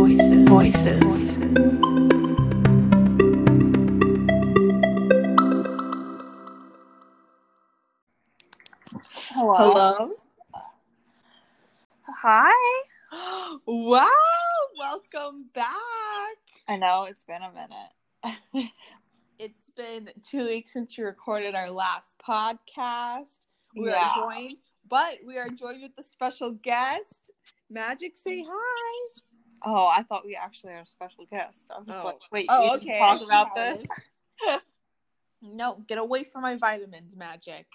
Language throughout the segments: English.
voices, voices. Hello. Hello. Hi. Wow. Welcome back. I know it's been a minute. It's been two weeks since you recorded our last podcast. We Yeah. are joined, but we are joined with a special guest. Magic, say hi. Oh, I thought we actually had a special guest. I was Oh. like, wait, Oh, okay. Talk about this. no, get away from my vitamins, Magic.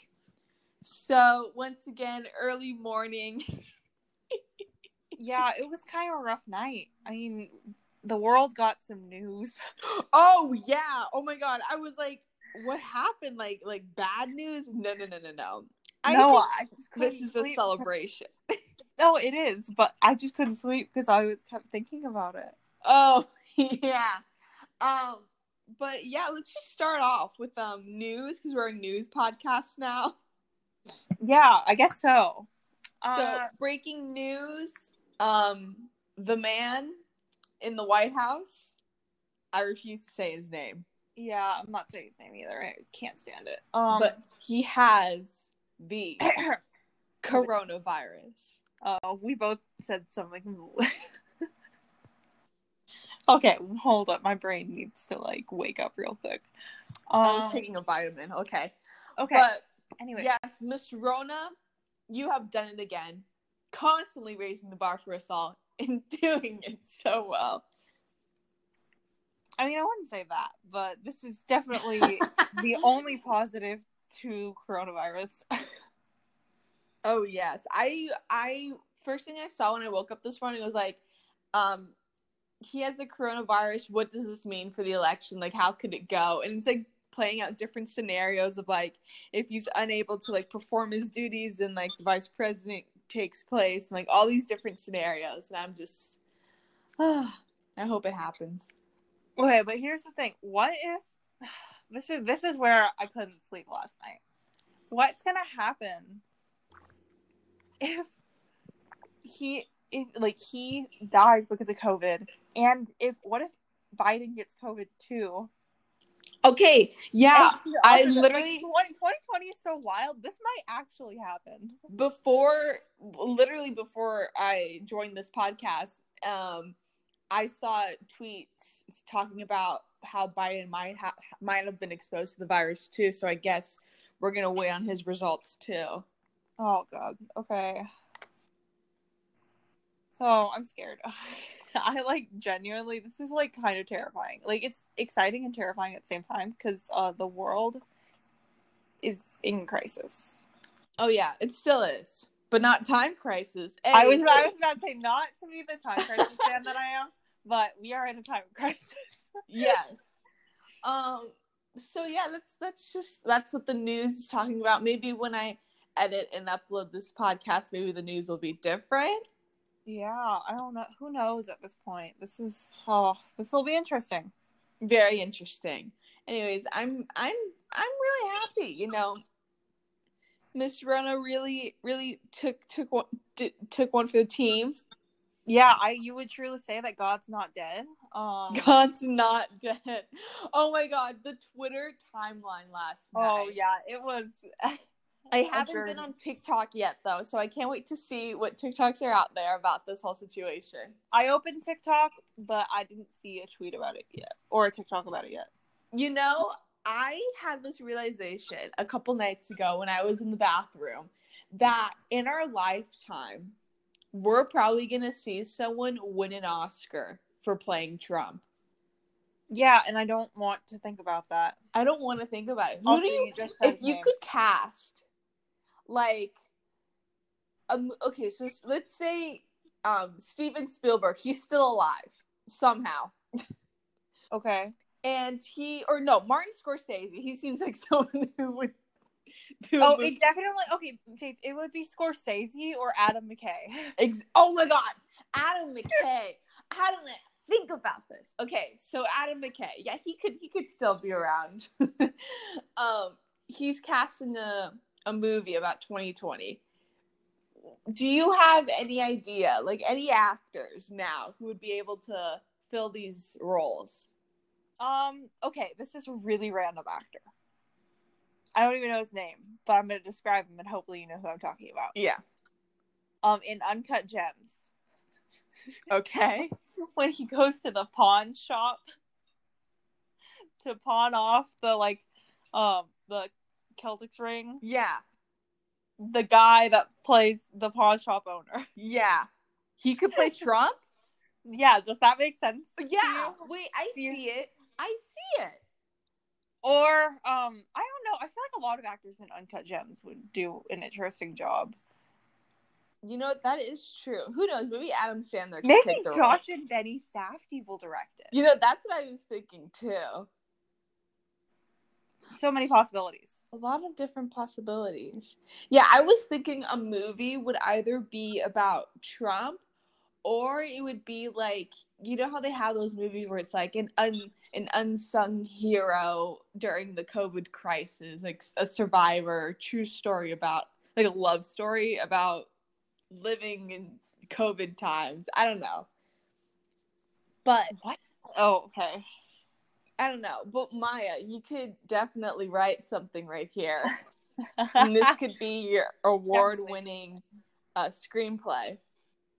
So, once again, early morning. yeah, it was kind of a rough night. I mean, the world got some news. Oh yeah. Oh my god. I was like, what happened? Like like bad news? No, no, no, no, no. I no, I this is a celebration. No, it is, but I just couldn't sleep because I was kept thinking about it. Oh yeah. Um, but yeah, let's just start off with um news because we're a news podcast now. Yeah, I guess so. so Uh, breaking news. Um, the man in the White House. I refuse to say his name, yeah, I'm not saying his name either. I can't stand it. Um, but he has the coronavirus. Oh, we both said something. okay, hold up. My brain needs to like wake up real quick. Um, I was taking a vitamin. Okay. okay. But anyway, yes, Miss Rona, you have done it again. Constantly raising the bar for us all and doing it so well. I mean, I wouldn't say that, but this is definitely the only positive to coronavirus. Oh yes. I I first thing I saw when I woke up this morning was like, um, he has the coronavirus. What does this mean for the election? Like how could it go? And it's like playing out different scenarios of like if he's unable to like perform his duties and like the vice president takes place and like all these different scenarios. And I'm just I hope it happens. okay, but here's the thing: what if this is this is where I couldn't sleep last night? What's gonna happen if he if like he dies because of COVID, and if what if Biden gets COVID too? Okay, yeah. I literally- like, 20, 2020 is so wild. This might actually happen. before literally before I joined this podcast, um, I saw tweets talking about how Biden might ha- might have been exposed to the virus too. So I guess we're gonna wait on his results too. Oh god. Okay. Oh, I'm scared. I like genuinely. This is like kind of terrifying. Like it's exciting and terrifying at the same time because uh, the world is in crisis. Oh yeah, it still is, but not time crisis. I was I was about to say not to be the time crisis fan that I am, but we are in a time crisis. yes. Um. So yeah, that's that's just that's what the news is talking about. Maybe when I edit and upload this podcast, maybe the news will be different. yeah, I don't know. Who knows at this point? This is oh, this will be interesting. very interesting. Anyways, I'm I'm I'm really happy. You know, Miss Rona really really took took one did, took one for the team. Yeah, I you would truly say that God's not dead. Um, God's not dead. Oh my God, the Twitter timeline last night. oh yeah, it was. I haven't been on TikTok yet though, so I can't wait to see what TikToks are out there about this whole situation. I opened TikTok, but I didn't see a tweet about it yet or a TikTok about it yet. You know, I had this realization a couple nights ago when I was in the bathroom that in our lifetime, we're probably going to see someone win an Oscar for playing Trump. Yeah, and I don't want to think about that. I don't want to think about it. Who Also, do you, you if you could cast, like, um, okay, so let's say um, Steven Spielberg, he's still alive somehow. Okay. And he, or no, Martin Scorsese, he seems like someone who would do Oh, it definitely okay. Faith, it would be Scorsese or Adam McKay. Ex- oh my god, Adam McKay. I think about this? Okay, so Adam McKay, yeah, he could he could still be around. um, he's casting a a movie about 2020. do you have any idea, like any actors now who would be able to fill these roles? Um, okay, this is a really random actor. I don't even know his name, but I'm gonna describe him and hopefully you know who I'm talking about. Yeah. Um, in Uncut Gems, Okay. when he goes to the pawn shop to pawn off the like, um, the Celtics ring, yeah. the guy that plays the pawn shop owner. Yeah. He could play Trump? Yeah, does that make sense? yeah. Wait, I you- see it. I see it. Or um, I don't know. I feel like a lot of actors in Uncut Gems would do an interesting job. You know, that is true. Who knows? Maybe Adam Sandler could Maybe take the role. Josh and Benny Safdie will direct it. You know, that's what I was thinking too. So many possibilities. A lot of different possibilities. Yeah, I was thinking a movie would either be about Trump or it would be like you know how they have those movies where it's like an un an unsung hero during the COVID crisis, like a survivor, true story about like a love story about living in COVID times. I don't know. But What? Oh, okay. I don't know. But Maya, you could definitely write something right here. and this could be your award winning uh, screenplay.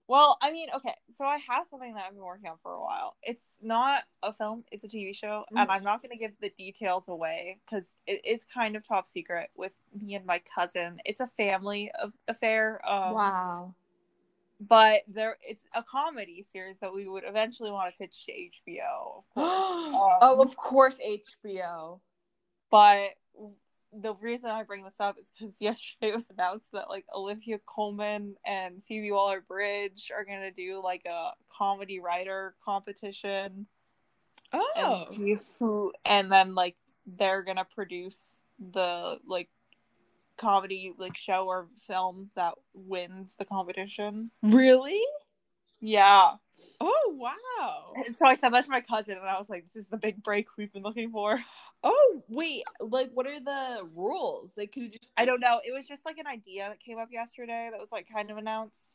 well, I mean, okay. So I have something that I've been working on for a while. It's not a film; it's a TV show, and Mhm. I'm not going to give the details away because it is kind of top secret with me and my cousin. It's a family of affair. Um, wow. But there, it's a comedy series that we would eventually want to pitch to HBO. Of course. oh, Um, of course, HBO. But the reason I bring this up is because yesterday it was announced that like Olivia Coleman and Phoebe Waller Bridge are gonna do like a comedy writer competition, Oh. and who, and then like they're gonna produce the like comedy like show or film that wins the competition. Really? Yeah. Oh, wow. And so I said that to my cousin, and I was like, "This is the big break we've been looking for." Oh, wait. Like, what are the rules? Like, could you just. I don't know. It was just like an idea that came up yesterday that was like kind of announced.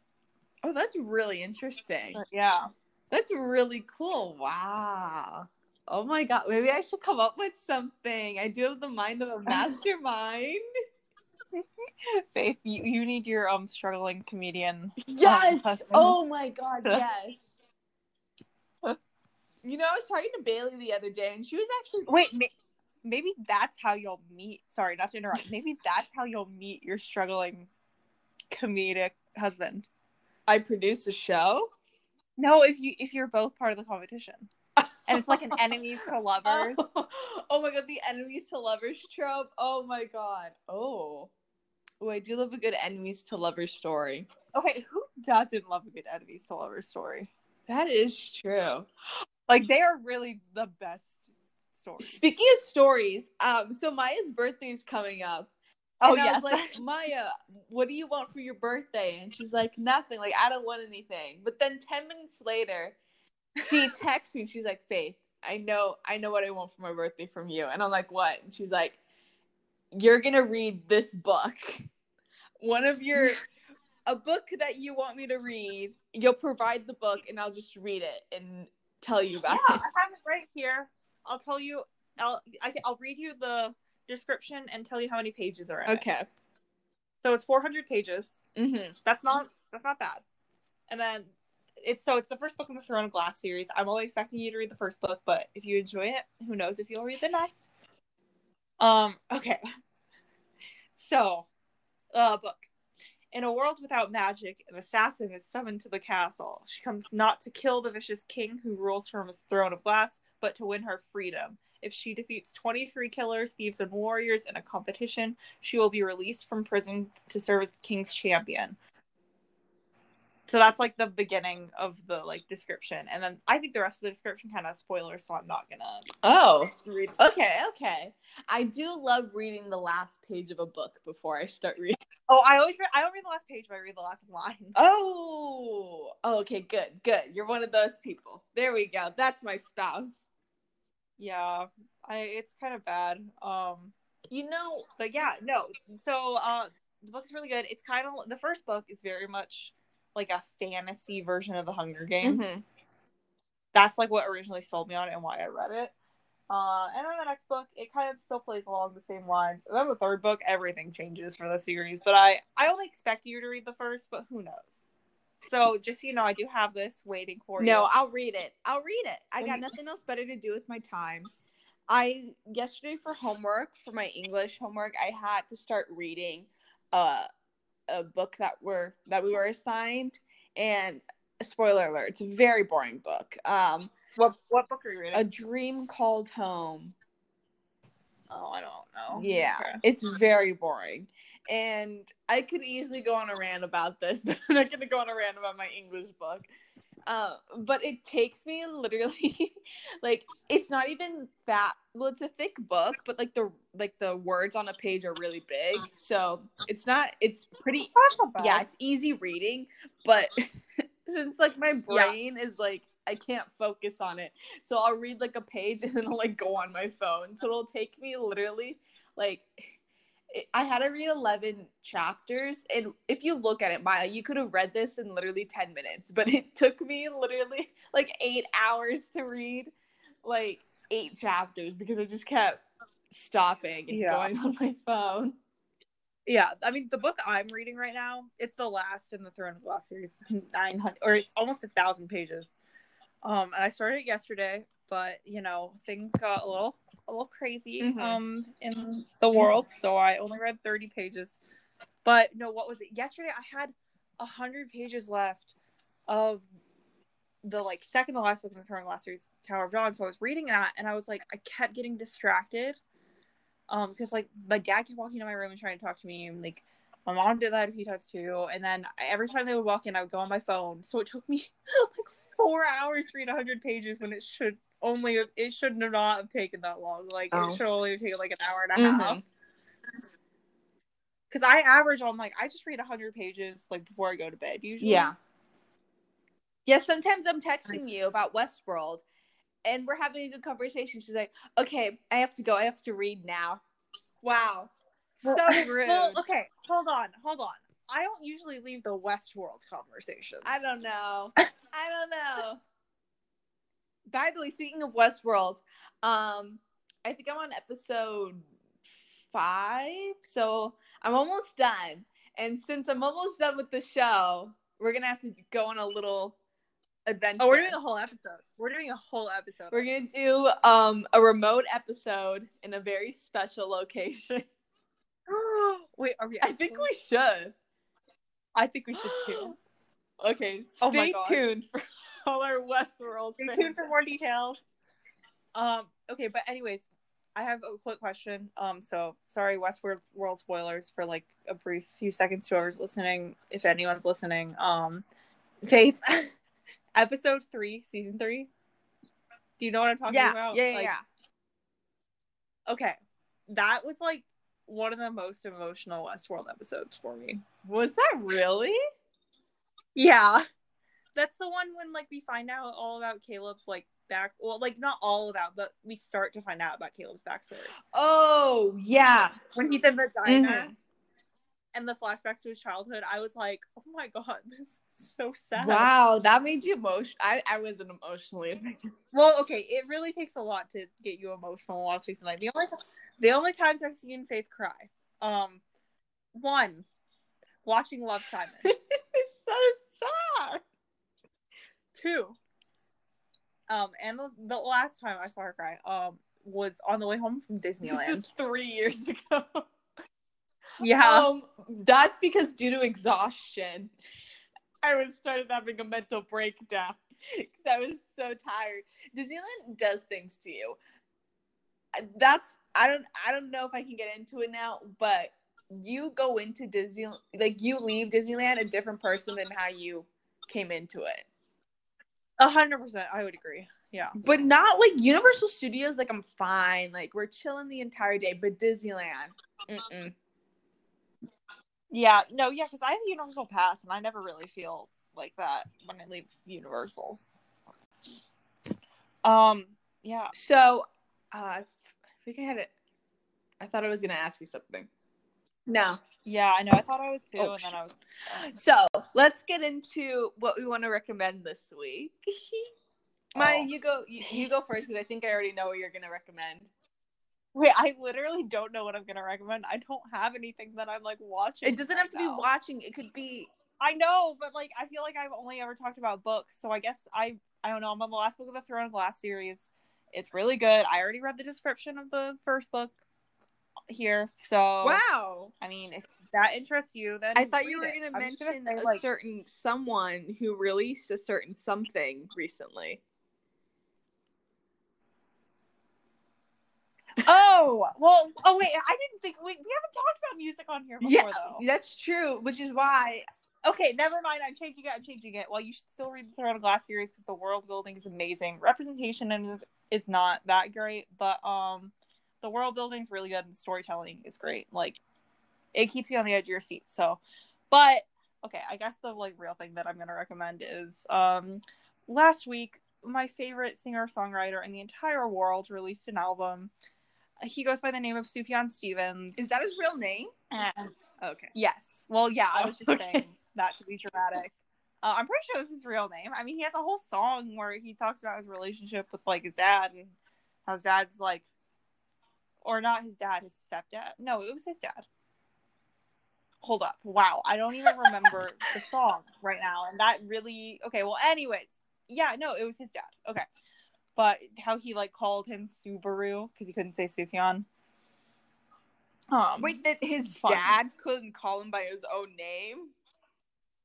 Oh, that's really interesting. But yeah. That's really cool. Wow. Oh my god. Maybe I should come up with something. I do have the mind of a mastermind. Faith, you, you need your um struggling comedian. Yes. husband. Oh my god, yes. you know, I was talking to Bailey the other day and she was actually Wait, ma- maybe that's how you'll meet. Sorry, not to interrupt. Maybe that's how you'll meet your struggling comedic husband. I produce a show. No, if you if you're both part of the competition, and it's like an enemies to lovers. Oh, oh my god, the enemies to lovers trope. Oh my god. Oh. Oh, I do love a good enemies to lovers story. Okay, who doesn't love a good enemies to lovers story? That is true. Like they are really the best stories. Speaking of stories, um, so Maya's birthday is coming up. Oh And I yes, was like, Maya, what do you want for your birthday? And she's like, nothing. Like, I don't want anything. But then ten minutes later, she texts me and she's like, Faith, I know, I know what I want for my birthday from you. And I'm like, what? And she's like, You're gonna read this book. One of your a book that you want me to read. You'll provide the book and I'll just read it and tell you about it. yeah, I have it right here. I'll tell you. I'll I, I'll read you the description and tell you how many pages are in it. Okay. So it's 400 pages. Mm-hmm. That's not that's not bad. And then it's so it's the first book in the Throne of Glass series. I'm only expecting you to read the first book, but if you enjoy it, who knows if you'll read the next. Um. Okay. So, uh, book. In a world without magic, an assassin is summoned to the castle. She comes not to kill the vicious king who rules from his throne of glass, but to win her freedom. If she defeats 23 killers, thieves, and warriors in a competition, she will be released from prison to serve as the king's champion. So that's like the beginning of the like description, and then I think the rest of the description kind of spoilers, so I'm not gonna Oh. read. Okay, okay. I do love reading the last page of a book before I start reading. Oh, I always read, I don't read the last page, but I read the last line. Oh, oh okay, good, good. You're one of those people. There we go. That's my spouse. Yeah, I it's kind of bad. Um, You know, but yeah, no. So uh, the book's really good. It's kind of the first book is very much like a fantasy version of the Hunger Games. Mhm. That's like what originally sold me on it and why I read it. Uh, and then the next book, it kind of still plays along the same lines. And then the third book, everything changes for the series. But I, I only expect you to read the first, but who knows? So just so you know, I do have this waiting for No, you. No, I'll read it. I'll read it. I got nothing else better to do with my time. I yesterday for homework, for my English homework, I had to start reading uh, a book that were that we were assigned and spoiler alert, it's a very boring book. Um What what book are you reading? A Dream Called Home. oh, I don't know. Yeah, Okay. it's very boring. And I could easily go on a rant about this, but I'm not going to go on a rant about my English book. Uh, but it takes me literally like it's not even that well it's a thick book but like the like the words on a page are really big so it's not it's pretty That's not bad. yeah it's easy reading but since like my Yeah. brain is like i can't focus on it so i'll read like a page and then i'll like go on my phone so it'll take me literally like i had to read 11 chapters and if you look at it maya you could have read this in literally 10 minutes but it took me literally like eight hours to read like eight chapters because i just kept stopping and Yeah. going on my phone Yeah, I mean the book I'm reading right now, it's the last in the Throne of Glass series, nine hundred or it's almost a thousand pages. Um, and I started it yesterday, but you know things got a little a little crazy Mhm. um in the world, so I only read thirty pages. But no, what was it? Yesterday I had a hundred pages left of the like second to last book in the Throne Glass series, Tower of Dawn. So I was reading that, and I was like, I kept getting distracted um because like my dad kept walking into my room and trying to talk to me and like my mom did that a few times too and then every time they would walk in i would go on my phone so it took me like four hours to read 100 pages when it should only it should not have taken that long like Oh. it should only have taken like an hour and a half Mhm. because i average on like i just read 100 pages like before i go to bed usually Yeah. Yeah, sometimes I'm texting you about Westworld and we're having a good conversation. She's like, okay, I have to go. I have to read now. Wow. So rude. well okay hold on hold on i don't usually leave the westworld conversations I don't know. I don't know. By the way, speaking of Westworld, um, I think I'm on episode five, so I'm almost done. And since I'm almost done with the show, we're gonna have to go on a little adventure. oh we're doing a whole episode we're doing a whole episode We're gonna do um a remote episode in a very special location. Wait, are we? I think we should. I think we should too. Okay, Oh stay God. tuned for all our Westworld Stay tuned for more details. Um. Okay, but anyways, I have a quick question. Um. So sorry, Westworld world spoilers for like a brief few seconds to whoever's listening, if anyone's listening. Um, Faith, episode three, season three. Do you know what I'm talking Yeah, about? yeah, yeah, Like, yeah. Okay, that was like one of the most emotional Westworld episodes for me. Was that really? Yeah. That's the one when like we find out all about Caleb's like back well like not all about but we start to find out about Caleb's backstory. Oh yeah. When he's in the diner Mhm. and the flashbacks to his childhood, I was like, Oh my god, this is so sad. Wow, that made you emotional. I, I wasn't emotionally affected. Well, okay, it really takes a lot to get you emotional watching something. The only the only times I've seen Faith cry. Um one, watching Love Simon. it's so sad. Two. Um, and the, the last time I saw her cry, um, was on the way home from This Disneyland. was three years ago. yeah. Um, that's because due to exhaustion, I was started having a mental breakdown because I was so tired. Disneyland does things to you. That's I don't I don't know if I can get into it now, but you go into Disney like you leave Disneyland a different person than how you came into it. A hundred percent, I would agree. Yeah. But not like Universal Studios. Like I'm fine. Like we're chilling the entire day. But Disneyland, mm-mm. Yeah, no, yeah, because I have a Universal Pass and I never really feel like that when I leave Universal. Um, yeah. So, uh, I think I had it. I thought I was gonna ask you something. No, Yeah, I know. I thought I was too, Oh, and then I was. So let's get into what we want to recommend this week. Maya, Oh. you go. You, you go first because I think I already know what you're gonna recommend. Wait, I literally don't know what I'm gonna recommend. I don't have anything that I'm like watching. It doesn't right have to be watching. It could be. I know, but like I feel like I've only ever talked about books, so I guess I I don't know. I'm on the last book of the Throne of Glass series. It's really good. I already read the description of the first book here, so Wow. I mean, if that interests you, then I thought you were gonna I'm gonna mention say, a like, certain someone who released a certain something recently. Oh well. Oh wait, I didn't think we we haven't talked about music on here before yeah, though. that's true. Which is why. Okay, never mind. I'm changing it. I'm changing it. Well, you should still read the Throne of Glass series because the world building is amazing. Representation is is not that great, but um, the world building is really good and the storytelling is great. Like, it keeps you on the edge of your seat. So, but okay, I guess the like real thing that I'm gonna recommend is um, last week my favorite singer songwriter in the entire world released an album. He goes by the name of Sufjan Stevens. Is that his real name? And- Okay. Yes. Well, yeah, I was just okay. saying that to be dramatic. Uh, I'm pretty sure this is his real name. I mean, he has a whole song where he talks about his relationship with like his dad and how his dad's like, or not his dad, his stepdad. No, it was his dad. Hold up. Wow, I don't even remember the song right now, and that really okay. Well, anyways, yeah, no, it was his dad. Okay, but how he like called him Subaru because he couldn't say Sufjan. Um, Wait, that his Fun. dad couldn't call him by his own name?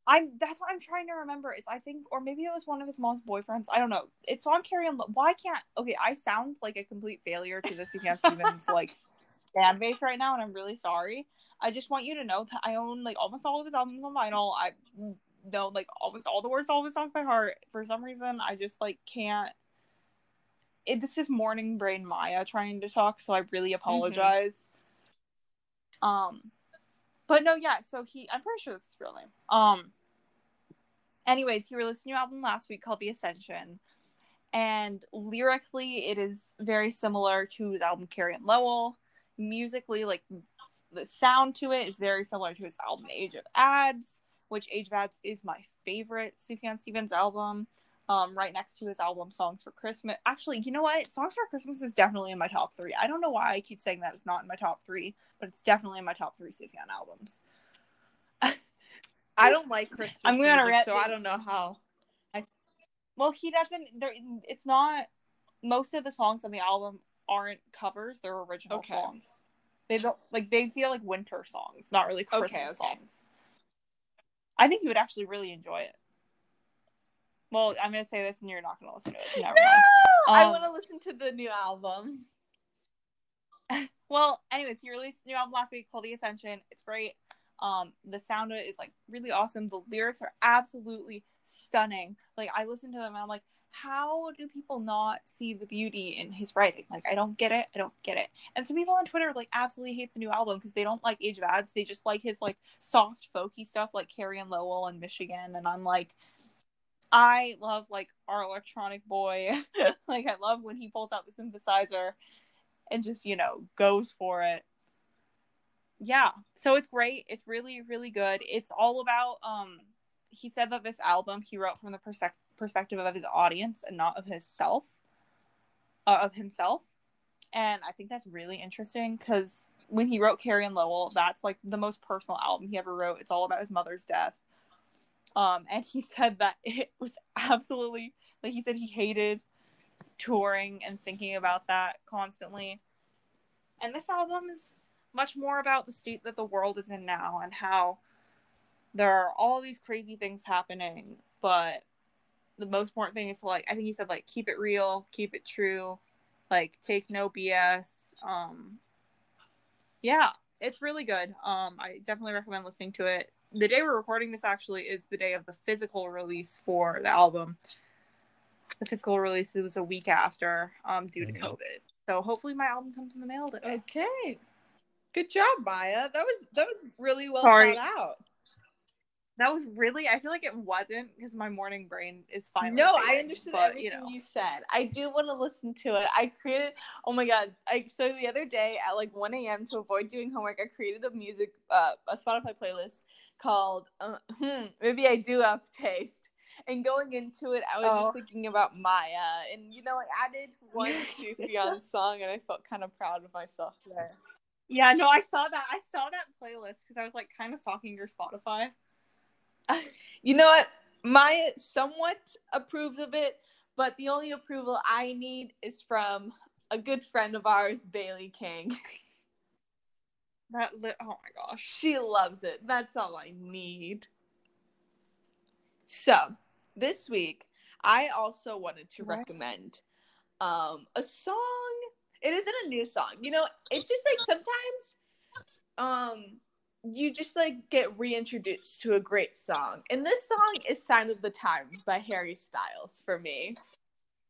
I'm that's what I'm trying to remember. Is I think, or maybe it was one of his mom's boyfriends. I don't know. It's on Carry On. Why can't? Okay, I sound like a complete failure to this Sufjan Stevens like fan base right now, and I'm really sorry. I just want you to know that I own like almost all of his albums on vinyl. I know like almost all the words, to all of his songs by heart. For some reason, I just like can't. It, this is morning brain Maya trying to talk, so I really apologize. Um, but no, yeah. So he, I'm pretty sure this is his real name. Um. Anyways, he released a new album last week called The Ascension, and lyrically, it is very similar to his album Carrie and Lowell. Musically, like the sound to it is very similar to his album Age of Ads, which Age of Ads is my favorite Sufjan Stevens album. Um, right next to his album Songs for Christmas. Actually, you know what? Songs for Christmas is definitely in my top three. I don't know why I keep saying that it's not in my top three, but it's definitely in my top three Sufjan albums. I don't like Christmas I'm gonna music, read so I don't know how. I... Well, he doesn't. There, it's not. Most of the songs on the album aren't covers; they're original Okay. songs. They don't like. They feel like winter songs, not really Christmas Okay, okay. songs. I think you would actually really enjoy it. Well, I'm gonna say this, and you're not gonna listen to it. Never No, mind. I Um, want to listen to the new album. Well, anyways, he released a new album last week called The Ascension. It's great. Um, the sound of it is like really awesome. The lyrics are absolutely stunning. Like I listen to them and I'm like, how do people not see the beauty in his writing? Like I don't get it. I don't get it. And some people on Twitter like absolutely hate the new album because they don't like Age of Ads. They just like his like soft folky stuff like Carrie and Lowell and Michigan. And I'm like, I love like our electronic boy. like I love when he pulls out the synthesizer and just you know goes for it yeah. So it's great. It's really really good. It's all about um he said that this album he wrote from the persec- perspective of his audience and not of himself uh, of himself. And i think that's really interesting because when he wrote carrie and lowell that's like the most personal album he ever wrote. It's all about his mother's death. Um and he said that it was absolutely like he said he hated touring and thinking about that constantly. And this album is much more about the state that the world is in now and how there are all these crazy things happening, but the most important thing is to like I think he said like keep it real, keep it true, like take no BS. Um yeah, it's really good. Um I definitely recommend listening to it. The day we're recording this actually is the day of the physical release for the album the physical release was a week after um due to Mhm. covid so hopefully my album comes in the mail today Okay. Good job, Maya. That was that was really well Sorry. thought out. That was really. I feel like it wasn't because my morning brain is fine. No, I understood but, everything you, know. you said. I do want to listen to it. I created. Oh my god! I so the other day at like one a.m. to avoid doing homework, I created a music, uh, a Spotify playlist called uh, hmm, "Maybe I Do Have Taste." And going into it, I was oh. just thinking about Maya, and you know, I added one Sufjan song, and I felt kind of proud of myself there. Yeah, no, I saw that. I saw that playlist because I was like kind of stalking your Spotify. you know what? Maya somewhat approves of it, but the only approval I need is from a good friend of ours, Bailey King. That li- oh my gosh. She loves it. That's all I need. So, this week I also wanted to what? recommend um a song. It isn't a new song. You know, it's just like sometimes um you just like get reintroduced to a great song. And this song is Sign of the Times by Harry Styles for me.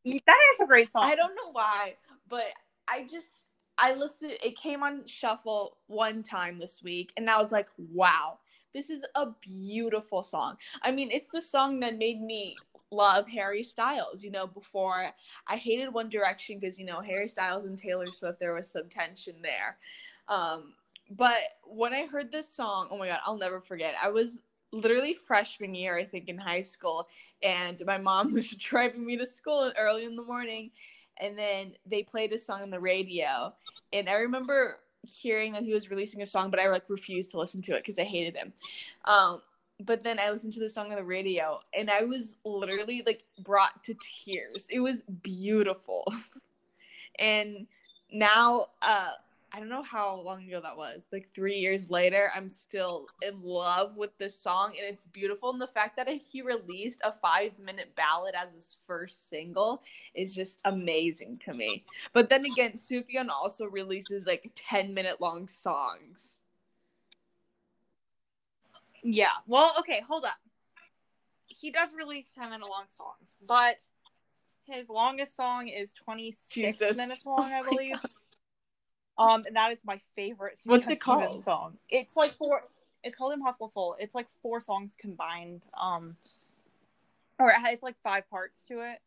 That is a great song. I don't know why, but I just I listened it came on shuffle one time this week and I was like, wow, this is a beautiful song. I mean, it's the song that made me love Harry Styles. You know, before I hated One Direction because you know Harry Styles and Taylor Swift, there was some tension there. Um, but when I heard this song, oh my god, I'll never forget. I was literally freshman year, I think, in high school, and my mom was driving me to school early in the morning, and then they played a song on the radio, and I remember hearing that he was releasing a song, but I like refused to listen to it because I hated him. Um, but then I listened to the song on the radio, and I was literally like brought to tears. It was beautiful, and now uh I don't know how long ago that was. Like three years later, I'm still in love with this song, and it's beautiful. And the fact that he released a five minute ballad as his first single is just amazing to me. But then again, Sufjan also releases like 10 minute long songs. Yeah. Well, okay, hold up. He does release 10 minute long songs, but his longest song is 26 Jesus. minutes long, I believe. Oh um, and that is my favorite. What's it called? Song. It's like four. It's called Impossible Soul. It's like four songs combined. Um, or it's like five parts to it,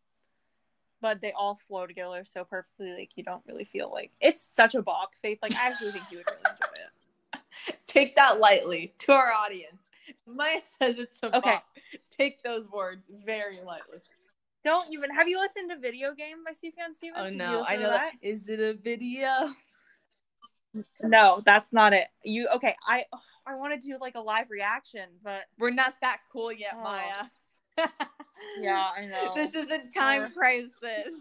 but they all flow together so perfectly. Like you don't really feel like it's such a bop. Faith, like I actually think you would really enjoy it. Take that lightly to our audience. Maya says it's a okay. bop. Take those words very lightly. Don't even. Have you listened to Video Game by Sufjan Stevens? Oh no, I know that. that. Is it a video? No, that's not it. You okay? I I want to do like a live reaction, but we're not that cool yet, oh. Maya. yeah, I know. This isn't time crisis.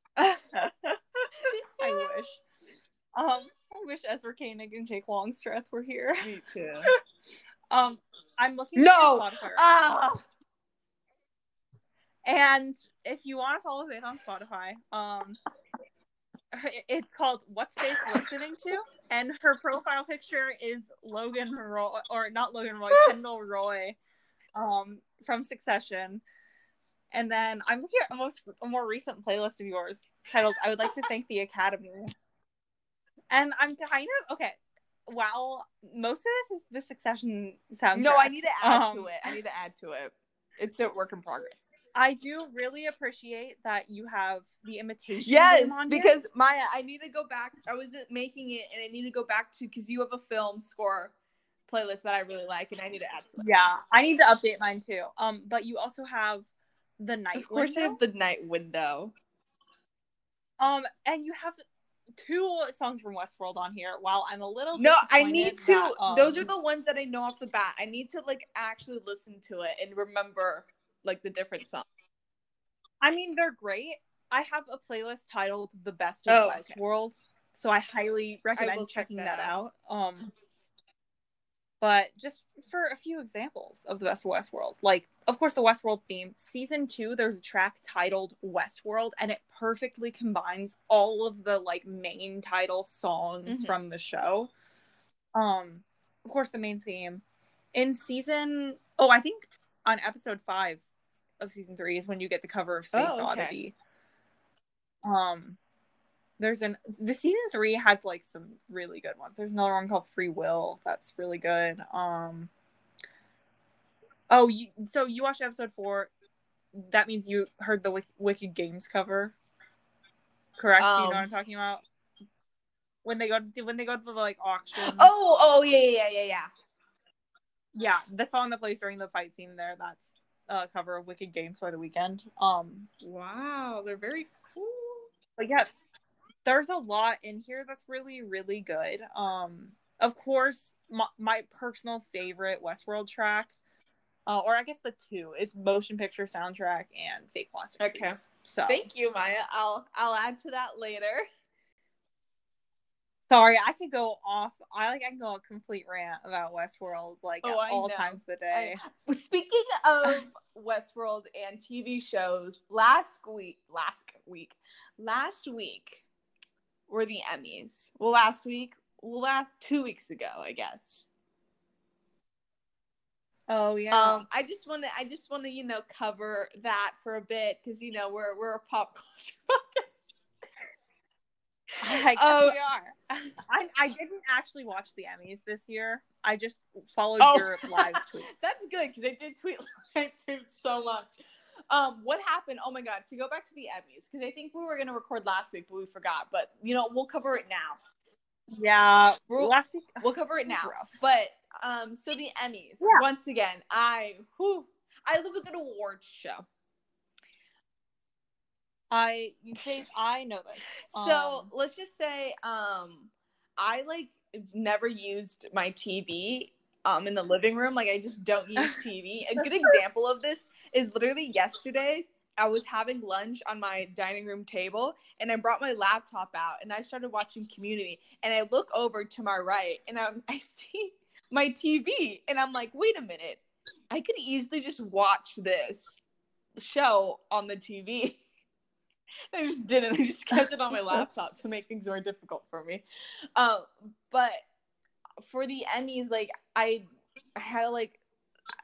I wish. Um, I wish Ezra Koenig and Jake Longstreth were here. Me too. Um, I'm looking. No. Ah. And if you want to follow Faith on Spotify, um, it's called What's Faith Listening to? And her profile picture is Logan Roy, or not Logan Roy, Kendall Roy um, from Succession. And then I'm looking at a, most, a more recent playlist of yours titled I Would Like to Thank the Academy. And I'm kind of, okay, while most of this is the Succession soundtrack. No, I need to add um, to it. I need to add to it. It's a work in progress. I do really appreciate that you have the imitation. Yes, because Maya, I need to go back. I was making it, and I need to go back to because you have a film score playlist that I really like, and I need to add. To yeah, I need to update mine too. Um, but you also have the night. Of course, window. I have the night window. Um, and you have two songs from Westworld on here. While I'm a little no, I need to. That, um, those are the ones that I know off the bat. I need to like actually listen to it and remember like the different songs? I mean, they're great. I have a playlist titled "The Best of oh, Westworld," okay. so I highly recommend I checking check that, that out. out. Um, but just for a few examples of the best of Westworld, like of course the Westworld theme, season two, there's a track titled Westworld, and it perfectly combines all of the like main title songs mm-hmm. from the show. Um, of course, the main theme in season. Oh, I think on episode five, of season three is when you get the cover of Space oh, okay. Oddity. Um, there's an the season three has like some really good ones. There's another one called Free Will that's really good. Um, Oh, you so you watched episode four. That means you heard the Wick- Wicked Games cover, correct? you know what Um, I'm talking about. When they go to when they go to the like auction. Oh, oh yeah, yeah, yeah, yeah. yeah, Yeah, the song that plays during the fight scene there. That's a cover of Wicked Games for the weekend. Um, Wow, they're very cool. but yeah, there's a lot in here that's really really good. Um, of course, my, my personal favorite Westworld track, uh, or I guess the two, is motion picture soundtrack and fake plastic. Okay. Trees. So Thank you, Maya. I'll I'll add to that later. sorry, I could go off. I like I can go a complete rant about Westworld like Oh, at I all know. times of the day. Well, Speaking of Westworld and TV shows, last week, last week, last week were the Emmys. Well, last week, well, last two weeks ago, I guess. oh yeah. Um, I just want to, I just want to, you know, cover that for a bit because you know we're we're a pop culture podcast. I guess Um, we are. I, I didn't actually watch the Emmys this year. I just followed Oh. your live tweets. That's good because I did tweet I tweet so much. Um, what happened? Oh my god! To go back to the Emmys because I think we were gonna record last week, but we forgot. But you know, we'll cover it now. Yeah, We're- last week. We'll cover it now. rough. But um, so the Emmys. Yeah. Once again, I whew, I love a good awards show. I you say I know this. So Um, let's just say, um, I like never used my TV um in the living room. Like I just don't use TV. A good example of this is literally yesterday. I was having lunch on my dining room table and I brought my laptop out and I started watching Community and I look over to my right and I'm, I see my TV and I'm like, wait a minute, I could easily just watch this show on the TV. I just didn't. I just kept it on my laptop to make things more difficult for me. Um, but for the Emmys, like I, I had to like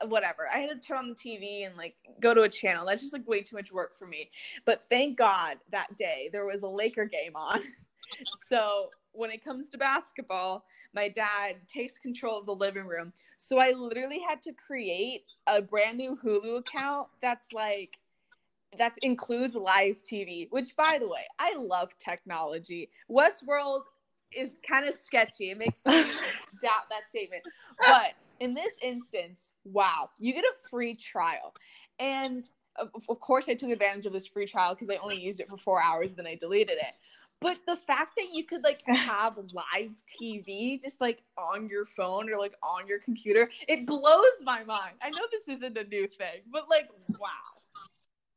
whatever. I had to turn on the TV and like go to a channel. That's just like way too much work for me. But thank God that day there was a Laker game on. so when it comes to basketball, my dad takes control of the living room. So I literally had to create a brand new Hulu account that's like that includes live TV, which by the way, I love technology. Westworld is kind of sketchy. It makes me doubt that statement. But in this instance, wow, you get a free trial. And of, of course, I took advantage of this free trial because I only used it for four hours, then I deleted it. But the fact that you could like have live TV just like on your phone or like on your computer, it blows my mind. I know this isn't a new thing, but like, wow.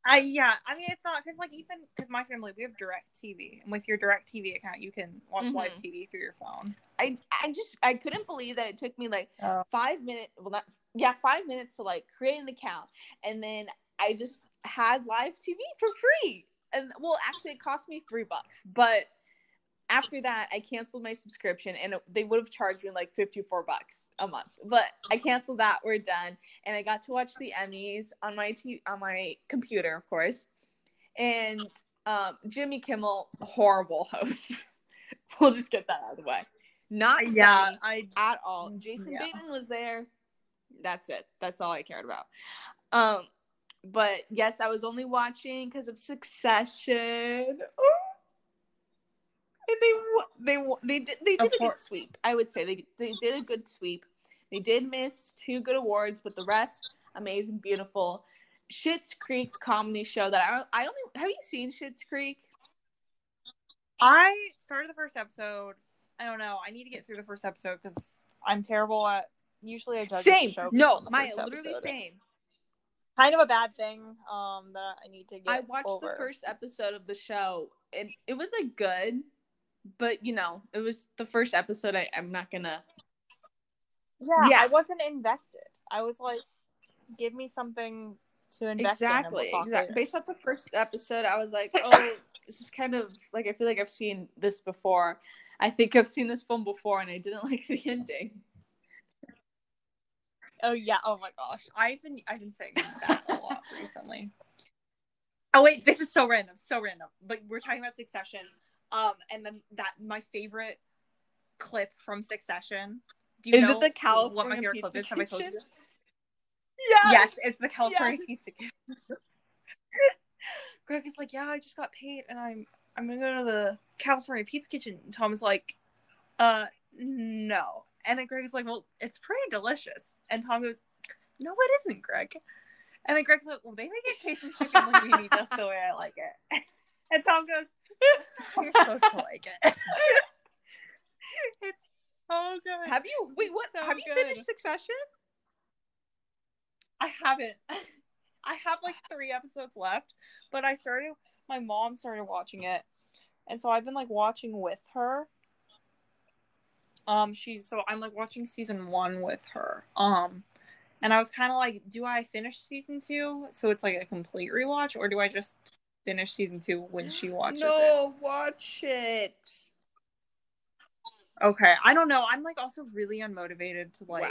I yeah. I mean, it's not because like even because my family we have Direct TV, and with your Direct TV account, you can watch live Mhm. TV through your phone. I I just I couldn't believe that it took me like Oh. five minutes. Well, not yeah, five minutes to like create an account, and then I just had live TV for free. And well, actually, it cost me three bucks, but after that, I canceled my subscription, and it, they would have charged me like fifty four bucks a month. But I canceled that. We're done, and I got to watch the Emmys on my t- on my computer, of course, and um, Jimmy Kimmel, horrible host. we'll just get that out of the way. Not Yeah, I at all. Jason Yeah. Bateman was there. That's it. That's all I cared about. Um, but yes, I was only watching because of Succession. Ooh. And they they they did they did a good sweep. I would say they they did a good sweep. They did miss two good awards, but the rest amazing, beautiful. Schitt's Creek comedy show that I I only have you seen Schitt's Creek? I started the first episode. I don't know. I need to get through the first episode because I'm terrible at. Usually, I judge Same. show No, my literally episode. same. Kind of a bad thing. Um, that I need to get. I watched over. the first episode of the show and it was like good, but you know, it was the first episode. I, I'm not gonna. Yeah, Yeah. I wasn't invested. I was like, give me something to invest Exactly, in. exactly. later. Based off the first episode, I was like, oh, this is kind of like I feel like I've seen this before. I think I've seen this film before, and I didn't like the ending. Oh yeah. Oh my gosh. I've been I've been saying that a lot recently. Oh wait, this is so random, so random. But we're talking about Succession. Um, and then that my favorite clip from Succession. Do Is it know the what my California favorite clip Pizza is? Have I told you? Yeah. Yes, it's the California Pizza Kitchen. Greg is like, yeah, I just got paid, and I'm I'm gonna go to the California Pizza Kitchen. And Tom is like, uh, no. And then Greg is like, well, it's pretty delicious. And Tom goes, no, it isn't, Greg. And then Greg's like, well, they make a Cajun chicken linguine just the way I like it. And Tom goes, you're supposed to like it. it's so good. Have you wait? What? So have you good. finished Succession? I haven't. I have like three episodes left, but I started. My mom started watching it, and so I've been like watching with her. Um, she's so I'm like watching season one with her. Um, and I was kind of like, do I finish season two so it's like a complete rewatch, or do I just finish season two when she watches it? no, watch it. Okay, I don't know. I'm like also really unmotivated to like. Wow.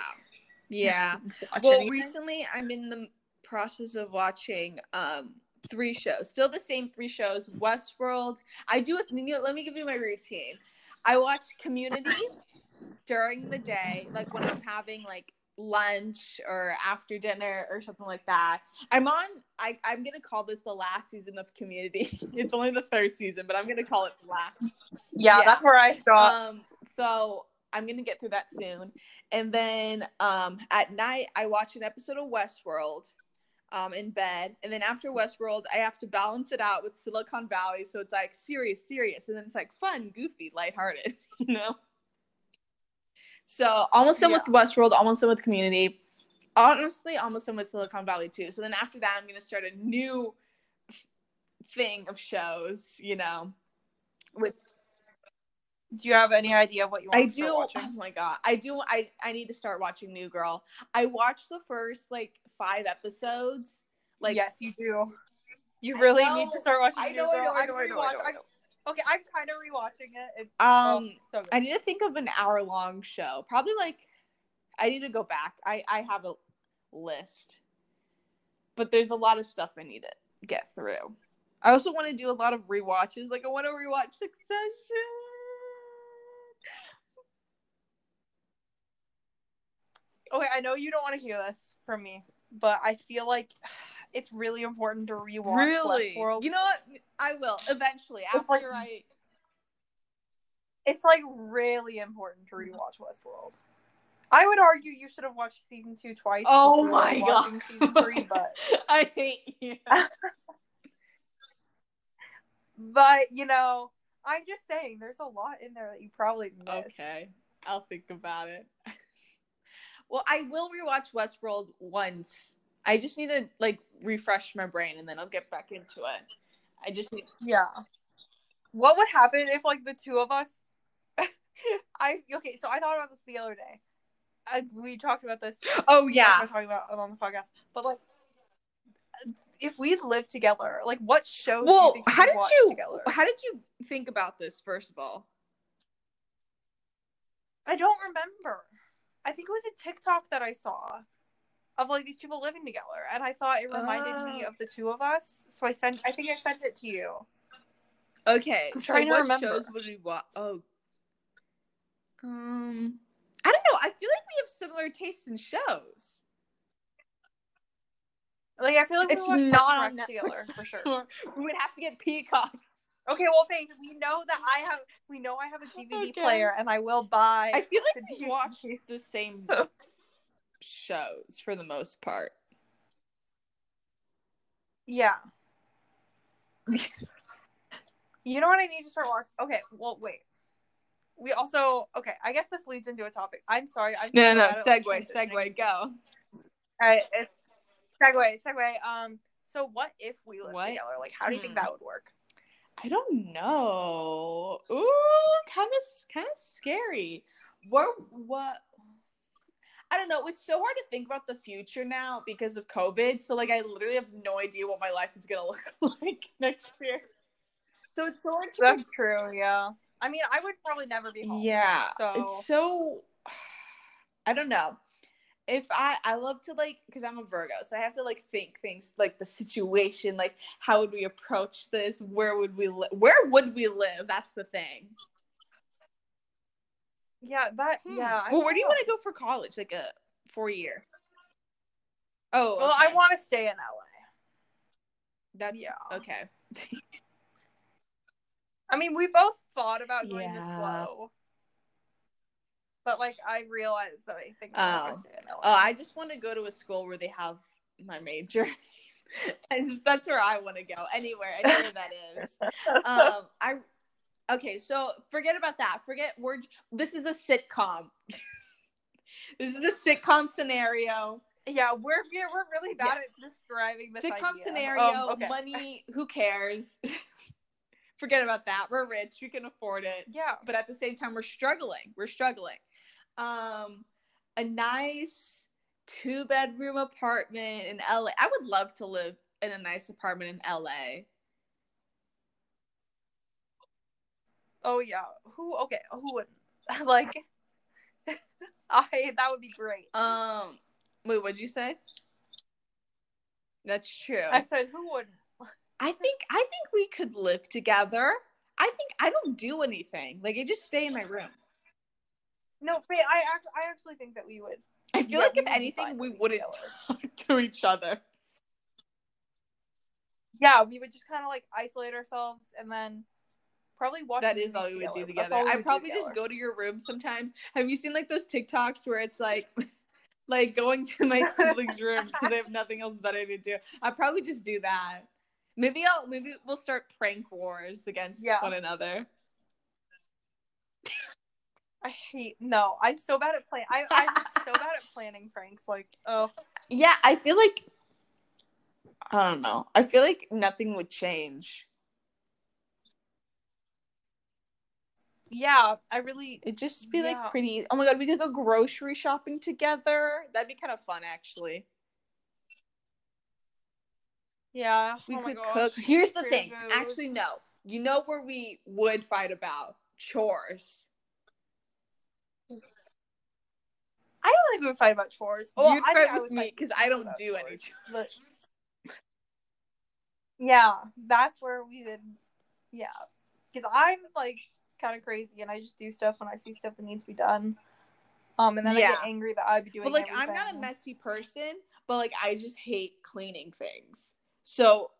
Yeah. well, anything. recently I'm in the process of watching um three shows. Still the same three shows. Westworld. I do it. Let me give you my routine. I watch Community during the day, like when I'm having like lunch or after dinner or something like that. I'm on. I I'm gonna call this the last season of Community. it's only the third season, but I'm gonna call it the last. yeah, yeah. that's where I stopped. Um, so I'm gonna get through that soon. And then um at night I watch an episode of Westworld um in bed. And then after Westworld, I have to balance it out with Silicon Valley. So it's like serious, serious, and then it's like fun, goofy, lighthearted, you know? So almost done with Westworld, almost done with community. Honestly, almost done with Silicon Valley too. So then after that, I'm gonna start a new thing of shows, you know. With Do you have any idea of what you want I to start do. Oh my god, I do. I I need to start watching New Girl. I watched the first like five episodes. Like yes, you do. You really need to start watching. I New know, I Girl. know, I know, I know, I know, I know. Okay, I'm kind of rewatching it. It's, um, oh, so. I need to think of an hour long show. Probably like I need to go back. I I have a list, but there's a lot of stuff I need to get through. I also want to do a lot of rewatches. Like I want to rewatch Succession. okay, I know you don't want to hear this from me, but I feel like it's really important to rewatch really? Westworld. You know what? I will eventually after like- I. it's like really important to rewatch Westworld. I would argue you should have watched season two twice. Oh my God. Season three, but I hate you. but you know, I'm just saying, there's a lot in there that you probably missed. Okay, I'll think about it. well, I will rewatch Westworld once. I just need to like refresh my brain, and then I'll get back into it. I just need. Yeah. What would happen if like the two of us I okay, so I thought about this the other day. I, we talked about this. Oh we yeah. were talking about it on the podcast. But like, if we lived together, like, what shows? do you Well, think how did you Together? how did you think about this? First of all, I don't remember. I think it was a TikTok that I saw of like these people living together, and I thought it reminded me Oh. of the two of us. So I sent. I think I sent it to you. okay. I'm so trying to what remember. shows would we watch? Oh, um, I don't know. I feel like we have similar tastes in shows. Like I feel like It's not on together for sure. we would have to get Peacock. Okay, well, thanks. We know that I have. We know I have a DVD Okay. player, and I will buy. I feel like we watch the same shows for the most part. Yeah. you know what I need to start watching? Okay, well, wait. We also okay. I guess this leads into a topic. I'm sorry. I'm No, no, no. like, Segue, segue, go. All right, it's segue, segue. Um, so what if we lived What? together? Like, how do you think Hmm. that would work? I don't know. Ooh, kind of, kind of scary. What, what? I don't know. It's so hard to think about the future now because of COVID. So, like, I literally have no idea what my life is gonna look like next year. So it's so hard to. That's true. Yeah. I mean, I would probably never be home. Yeah. So It's so. I don't know. If I I love to like because I'm a Virgo, so I have to like think things like the situation, like how would we approach this? Where would we live? Where would we live? That's the thing. Yeah, that Hmm. yeah. I Well, where do you want to go for college? Like a four year. Oh, Well, okay. I want to stay in LA. That's yeah. okay. I mean, we both thought about going to Yeah. SLO. But like I realized that I think I Oh. want to stay in LA. Oh, I just want to go to a school where they have my major. I just that's where I want to go. Anywhere, anywhere that is. Um, I okay. So forget about that. Forget we're. This is a sitcom. this is a sitcom scenario. yeah, we're we're, we're really bad Yes. at describing this Sitcom idea. scenario. Um, okay. Money. Who cares? forget about that. We're rich. We can afford it. Yeah. but at the same time we're struggling we're struggling um a nice two bedroom apartment in la i would love to live in a nice apartment in la Oh yeah. Who? Okay. Who would like? I that would be great. um wait what'd you say that's true I said who wouldn't. i think i think we could live together i think i don't do anything like i just stay in my room No, but I act- I actually think that we would. i feel Yeah, like if anything we wouldn't talk to each other Yeah, we would just kind of like isolate ourselves and then probably watch. That is all we would do together. I would probably just go to your room sometimes. Have you seen like those TikToks where it's like like going to my siblings' room because I have nothing else better to do? I probably just do that. Maybe I'll maybe we'll start prank wars against Yeah. one another. I hate no. I'm so bad at plan. I I'm so bad at planning pranks. Like oh Yeah, I feel like I don't know. I feel like nothing would change. Yeah, I really It'd just be Yeah. like pretty. Oh my god, we could go grocery shopping together. That'd be kind of fun, actually. yeah. We oh could cook. Here's the thing. Actually, no. You know where we would fight about chores. I don't think we would fight about chores. Well, You'd I fight think I with me because I don't do any. chores. Yeah, that's where we would. Yeah, because I'm like kind of crazy, and I just do stuff when I see stuff that needs to be done. Um, and then I get angry that I'd be doing. But like, I'm not a messy person, but like, I just hate cleaning things. So,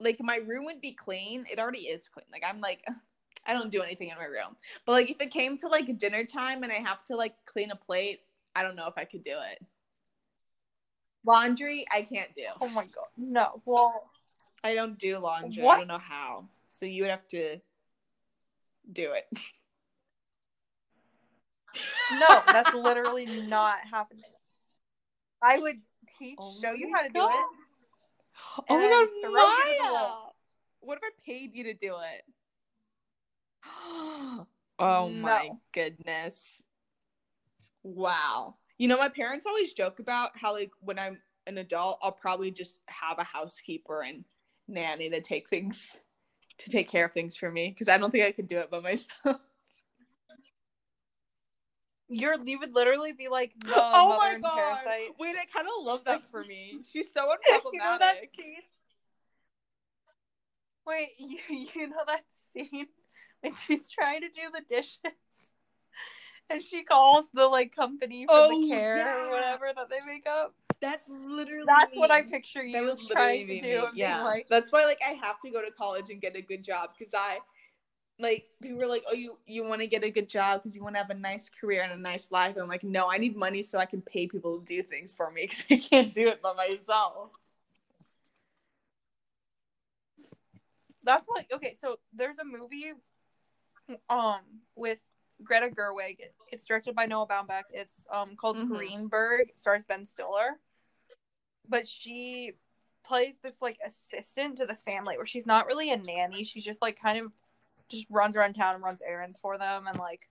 like, my room would be clean. It already is clean. Like, I'm like, I don't do anything in my room. But like, if it came to like dinner time and I have to like clean a plate, I don't know if I could do it. Laundry, I can't do. Oh my god, no. Well, I don't do laundry. I don't know how. So you would have to do it. no, that's literally not happening. I would teach, Oh show you how to do it. Oh my god, throw you to the Maya! What if I paid you to do it? oh my goodness. Wow. You know, my parents always joke about how like when I'm an adult, I'll probably just have a housekeeper and nanny to take things to take care of things for me because I don't think I could do it by myself. You're you would literally be like oh my god! Parasite. Wait, I kind of love that for me. She's so you know that unproblematic. scene? Wait, you, you know that scene when she's trying to do the dishes and she calls the like company for Oh, the care yeah. or whatever that they make up? That's literally That's what I me. picture That you would trying to do. me. and being Yeah, like, that's why like I have to go to college and get a good job because I like people were like, oh, you you want to get a good job because you want to have a nice career and a nice life. And I'm like, no, I need money so I can pay people to do things for me because I can't do it by myself. that's like okay. So there's a movie, um, with Greta Gerwig. It's directed by Noah Baumbach. It's um called Mhm. Greenberg. It stars Ben Stiller, but she plays this like assistant to this family where she's not really a nanny. She's just like kind of just runs around town and runs errands for them and like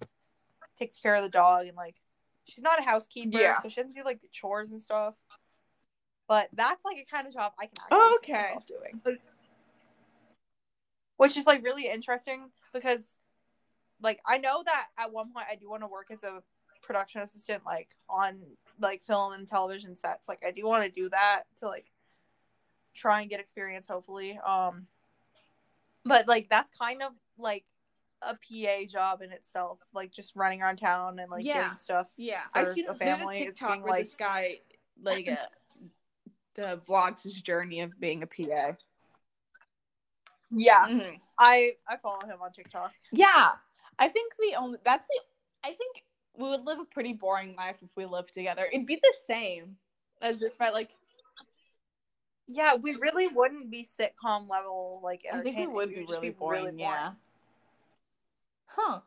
takes care of the dog and like she's not a housekeeper, Yeah. so she doesn't do like the chores and stuff. But that's like a kind of job I can actually Oh, see okay. myself doing which is like really interesting because like I know that at one point I do want to work as a production assistant like on like film and television sets like I do want to do that to like try and get experience hopefully um but like that's kind of like a PA job in itself like just running around town and like Yeah. doing stuff Yeah, I've seen a there's a family, it's TikTok being where like- this guy like uh, the vlogs his journey of being a PA. Yeah, Mhm. I I follow him on TikTok. Yeah, I think the only that's the I think we would live a pretty boring life if we lived together. It'd be the same as if I like. Yeah, we really wouldn't be sitcom level like. I think it would be really boring, boring. Yeah. Huh.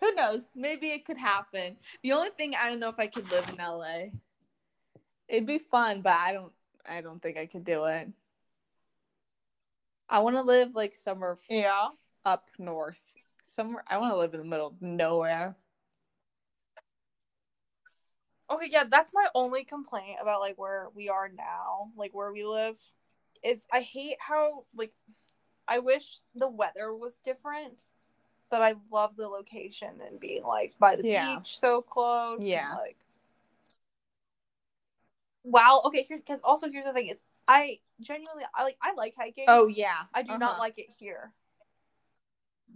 Who knows? Maybe it could happen. The only thing I don't know if I could live in LA. It'd be fun, but I don't. I don't think I could do it. I want to live like somewhere Yeah. up north. Somewhere I want to live in the middle of nowhere. Okay, yeah, that's my only complaint about like where we are now, like where we live. Is I hate how like I wish the weather was different, but I love the location and being like by the Yeah. beach so close. and, Yeah. like Wow, okay, here's because also here's the thing is I genuinely I like I like hiking. Oh yeah. I do not Uh-huh. like it here.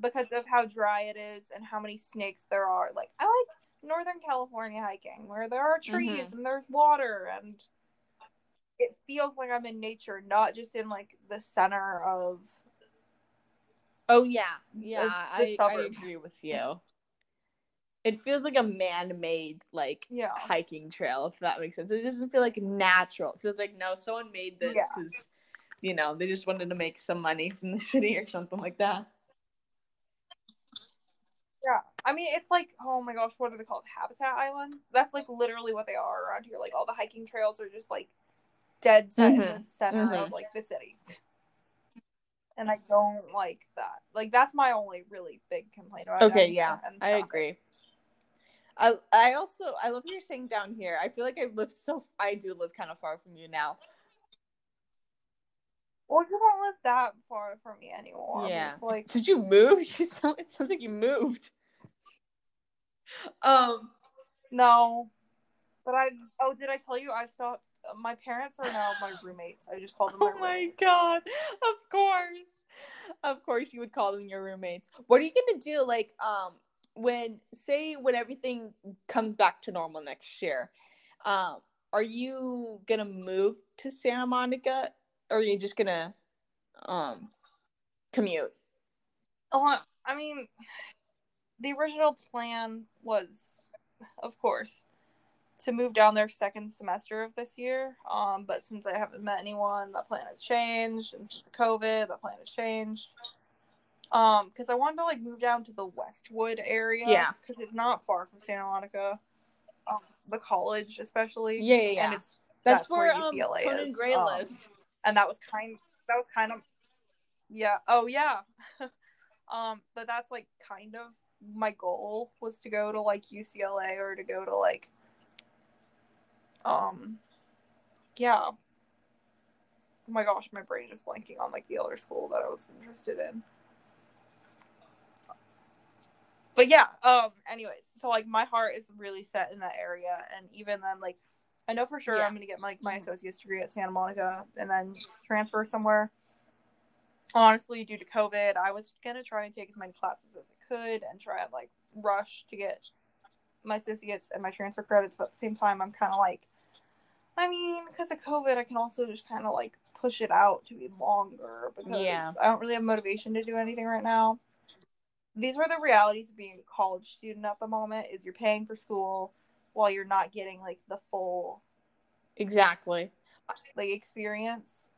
Because of how dry it is and how many snakes there are. Like I like Northern California hiking where there are trees Mhm. and there's water and it feels like I'm in nature, not just in like the center of Oh yeah, yeah. I, I agree with you. It feels like a man-made like yeah. hiking trail, if that makes sense. It doesn't feel like natural. It feels like no, someone made this Yeah. because you know they just wanted to make some money from the city or something like that. I mean it's like oh my gosh, what are they called? Habitat Island? That's like literally what they are around here. Like all the hiking trails are just like dead set in Mhm. the center Mhm. of like the city. And I don't like that. Like that's my only really big complaint about Okay, down yeah, I agree. I I also I love what you're saying down here. I feel like I live so I do live kind of far from you now. Well, you don't live that far from me anymore. Yeah. It's like Did you move? You sound it sounds like you moved. Um. no. But I oh did I tell you I've stopped my parents are now my roommates. I just called them Oh my my roommates. god! Of course, of course, you would call them your roommates. What are you gonna do? Like, um, when say when everything comes back to normal next year, um, are you gonna move to Santa Monica, or are you just gonna, um, commute? Oh, I mean, the original plan was, of course, to move down there second semester of this year. Um, but since I haven't met anyone, that plan has changed, and since COVID, that plan has changed. Um, because I wanted to like move down to the Westwood area. Yeah. because it's not far from Santa Monica. Um, the college, especially. Yeah, yeah, yeah. And it's That's, that's where, where um, UCLA Conan is. Gray Um, lives. and that was kind that was kind of yeah oh yeah um but that's like kind of my goal was to go to like ucla or to go to like um yeah oh my gosh my brain is blanking on like the other school that i was interested in but yeah um anyways so like my heart is really set in that area and even then like i know for sure Yeah. i'm gonna get like my Mhm. associate's degree at santa monica and then transfer somewhere honestly due to covid i was gonna try and take as many classes as i could and try and like rush to get my associates and my transfer credits but at the same time i'm kind of like i mean because of covid i can also just kind of like push it out to be longer because Yeah. i don't really have motivation to do anything right now these are the realities of being a college student at the moment is you're paying for school while you're not getting like the full Exactly. like experience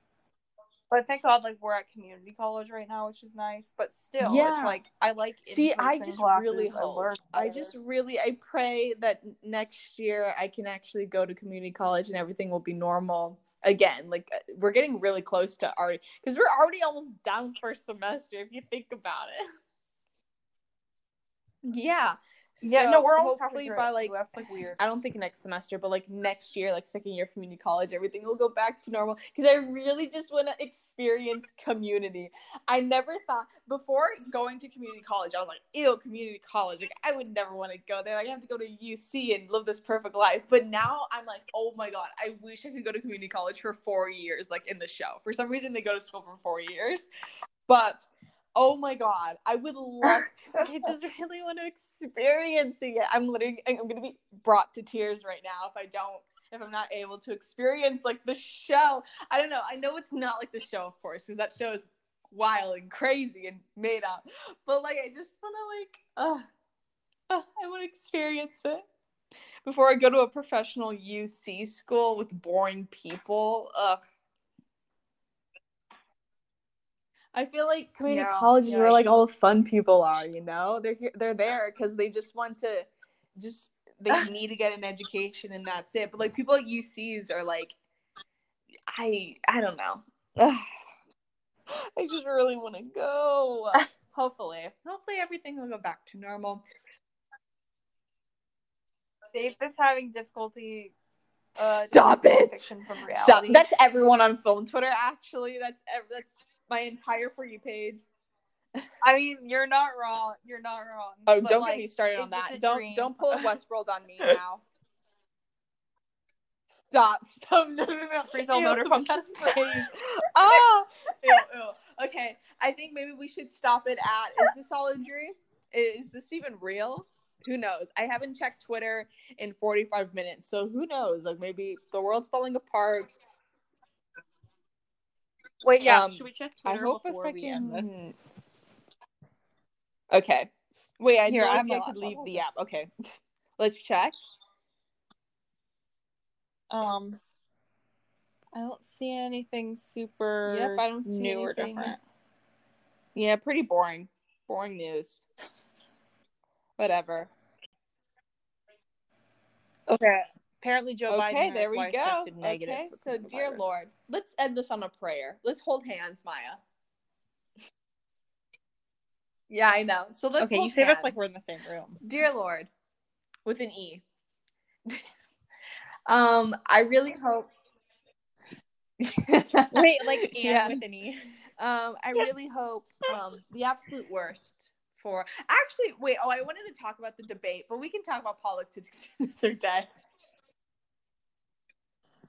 but thank god like we're at community college right now which is nice but still Yeah. it's like i like See, I just classes. really I hope. learn I just really, I pray that next year I can actually go to community college and everything will be normal again. Like uh, we're getting really close to already, because we're already almost done first semester. If you think about it. Yeah. Yeah So no we're almost hopefully by like that's like weird I don't think next semester, but like next year, like second year community college, everything will go back to normal. Because I really just want to experience community. I never thought before going to community college, I was like, ew, community college. Like I would never want to go there. Like I have to go to UC and live this perfect life. But now I'm like, oh my god, I wish I could go to community college for four years, like in the show. For some reason, they go to school for four years, but. Oh my god, I would love to. I just really want to experience it. I'm literally, I'm gonna be brought to tears right now if I don't if I'm not able to experience like the show. I don't know. I know it's not like the show, of course, because that show is wild and crazy and made up. But like, I just want to like, uh, uh, I want to experience it before I go to a professional UC school with boring people. Ugh. I feel like community Yeah, colleges yeah, where like all the fun people are, you know? They're here, they're there because they just want to just they need to get an education and that's it. But like people at UCs are like I I don't know. I just really want to go. hopefully. Hopefully everything will go back to normal. They've been having difficulty. Uh, Stop it! From Stop. That's everyone on film Twitter actually. That's ev- that's my entire for you page. I mean, you're not wrong. You're not wrong. Oh, But, don't like, get me started on that. Don't dream? don't pull a Westworld on me now. Stop. Stop. No, no, no. Freeze all motor functions. oh. Ah. Ew, ew. Okay. I think maybe we should stop it at is this all a dream? Is this even real? Who knows? I haven't checked Twitter in 45 minutes, so who knows? Like maybe the world's falling apart. Wait, yeah. Um, should we check I Twitter hope before if I we end this? can. Okay. Wait, I Here, I I could leave the app. Okay. Let's check. Um, I don't see anything super Yep, I don't see new or anything. different. Yeah, pretty boring. Boring news. Whatever. Okay. Apparently, Joe Biden okay, there we go. Okay, so dear. Lord, let's end this on a prayer. Let's hold hands, Maya. Yeah, I know. So let's Okay, you treat us like we're in the same room. Dear Lord, with an E. um, I really hope. Wait, like and Yes. with an E. Um, I really hope um the absolute worst for actually wait, oh I wanted to talk about the debate, but we can talk about politics another day.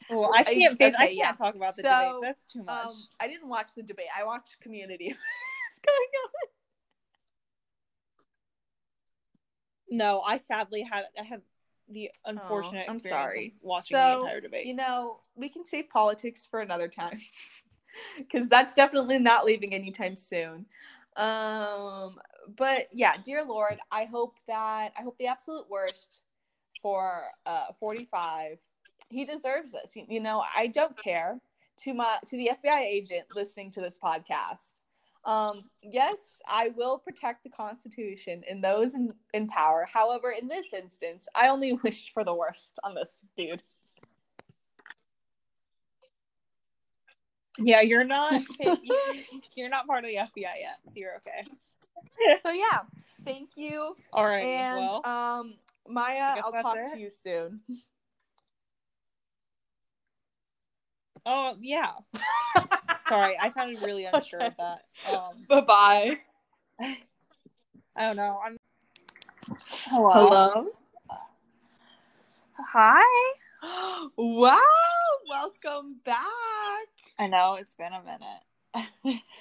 Well, I I- can't. I okay, can't yeah. talk about the So, debate. That's too much. Um I didn't watch the debate. I watched community. What's going on? no, I sadly had. I had the unfortunate Oh, I'm experience sorry. of watching the entire debate. You know, we can save politics for another time. Cause that's definitely not leaving anytime soon. Um but yeah, dear Lord, I hope that I hope the absolute worst for uh 45. He deserves this. You, you know, I don't care to my to the FBI agent listening to this podcast. Um, yes, I will protect the Constitution and those in, in power. However, in this instance, I only wish for the worst on this dude. yeah, you're not. you're not part of the FBI yet, so you're okay. So yeah, thank you. All right. and well, um Maya, I'll talk it. to you soon. Oh yeah. Sorry, I sounded really unsure of that. Um, Bye-bye. I don't know. I'm. Hello. Hello. Hi. wow, welcome back. I know it's been a minute.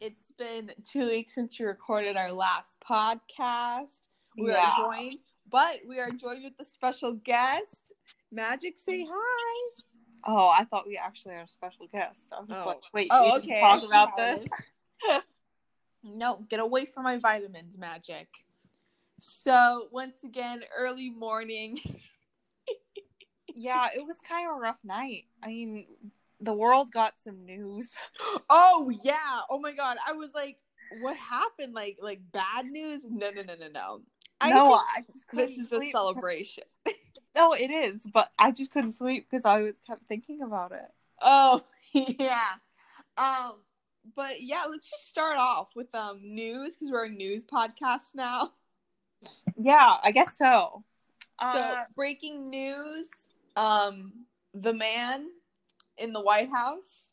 It's been two weeks since you recorded our last podcast. We Yeah. are joined, but we are joined with a special guest. Magic, say hi. Oh, I thought we actually had a special guest. I was Oh. like, wait, Oh, we didn't okay. Talk about this. no, get away from my vitamins, Magic. So, once again, early morning. Yeah, it was kind of a rough night. I mean, the world got some news. Oh yeah. Oh my god. I was like, what happened? Like like bad news? No, no, no, no, no. I no, think I just this is a sleep. celebration. No, it is, but I just couldn't sleep because I was kept thinking about it. Oh yeah. Um but yeah, let's just start off with um news because we're a news podcast now. Yeah, I guess so. so Uh, breaking news. Um the man in the White House.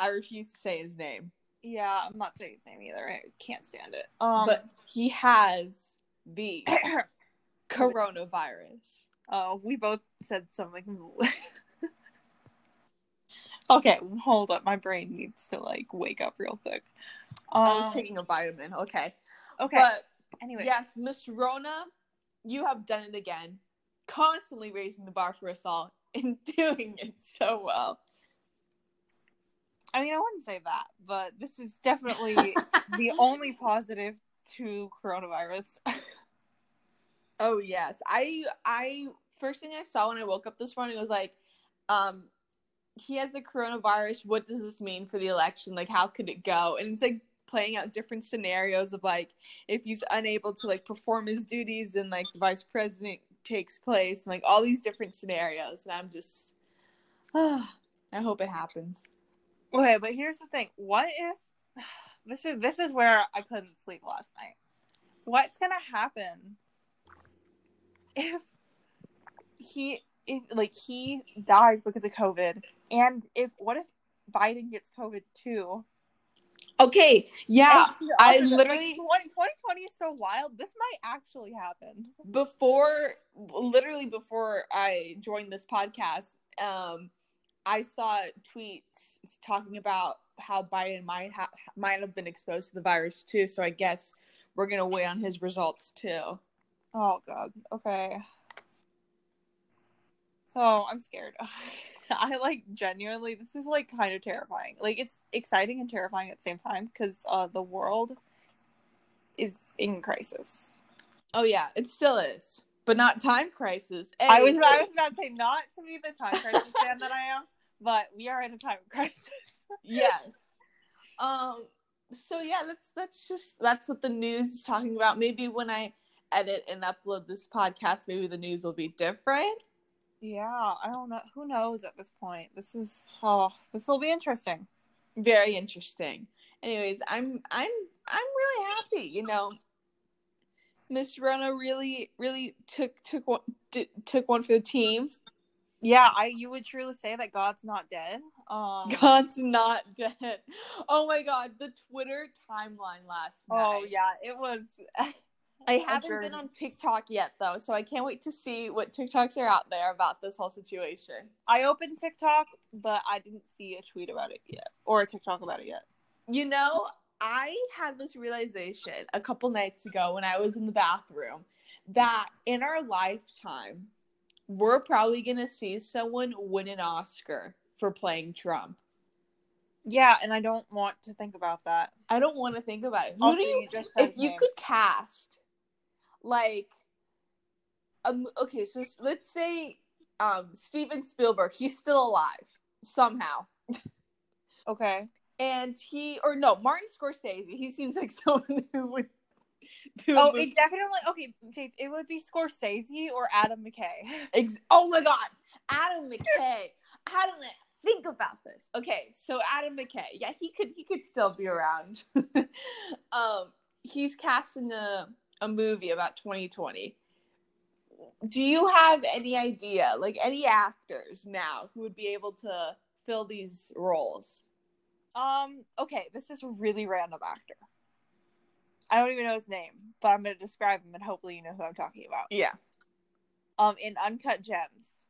I refuse to say his name. yeah, I'm not saying his name either. I can't stand it. Um, but he has the coronavirus. Oh, we both said something. okay, hold up. My brain needs to like wake up real quick. Um, I was taking a vitamin. Okay. okay. But anyway, yes, Miss Rona, you have done it again. Constantly raising the bar for us all. and doing it so well. I mean, I wouldn't say that, but this is definitely the only positive to coronavirus. Oh yes. I I first thing I saw when I woke up this morning was like, um, he has the coronavirus. What does this mean for the election? Like how could it go? And it's like playing out different scenarios of like if he's unable to like perform his duties and like the vice president takes place and like all these different scenarios and I'm just I hope it happens. Okay, but here's the thing. What if this is this is where I couldn't sleep last night. What's gonna happen if he if like he dies because of COVID and if what if Biden gets COVID too? Okay, yeah. I literally- 20, 2020 is so wild. This might actually happen. before literally before I joined this podcast, um, I saw tweets talking about how Biden might ha- might have been exposed to the virus too. So I guess we're gonna wait on his results too. Oh god. Okay. So I'm scared. I like genuinely this is like kind of terrifying. Like it's exciting and terrifying at the same time because uh the world is in crisis. Oh yeah, it still is, but not time crisis. I was I was about to say not to be the time crisis fan that I am, but we are in a time crisis. yes. Um. So yeah, that's that's just that's what the news is talking about. Maybe when I edit and upload this podcast, maybe the news will be different. yeah, I don't know. Who knows at this point? This is oh, this will be interesting. very interesting. Anyways, I'm I'm I'm really happy. You know, Miss Rona really really took took one did, took one for the team. Yeah, I you would truly say that God's not dead. Um, God's not dead. Oh my God, the Twitter timeline last night. Oh yeah, it was. I haven't journey. been on TikTok yet though, so I can't wait to see what TikToks are out there about this whole situation. I opened TikTok, but I didn't see a tweet about it yet or a TikTok about it yet. You know, I had this realization a couple nights ago when I was in the bathroom that in our lifetime, we're probably going to see someone win an Oscar for playing Trump. Yeah, and I don't want to think about that. I don't want to think about it. Who Also, do you, just if you could cast, like, um, okay, so let's say um, Steven Spielberg, he's still alive somehow. Okay. And he, or no, Martin Scorsese, he seems like someone who would do Oh, it definitely okay. It would be Scorsese or Adam McKay. Ex- oh my god, Adam McKay. Adam, think about this. Okay, so Adam McKay, yeah, he could he could still be around. um, he's cast in a a movie about 2020. Do you have any idea, like any actors now who would be able to fill these roles? Um. Okay, this is a really random actor. I don't even know his name, but I'm going to describe him, and hopefully you know who I'm talking about. Yeah. Um, in Uncut Gems,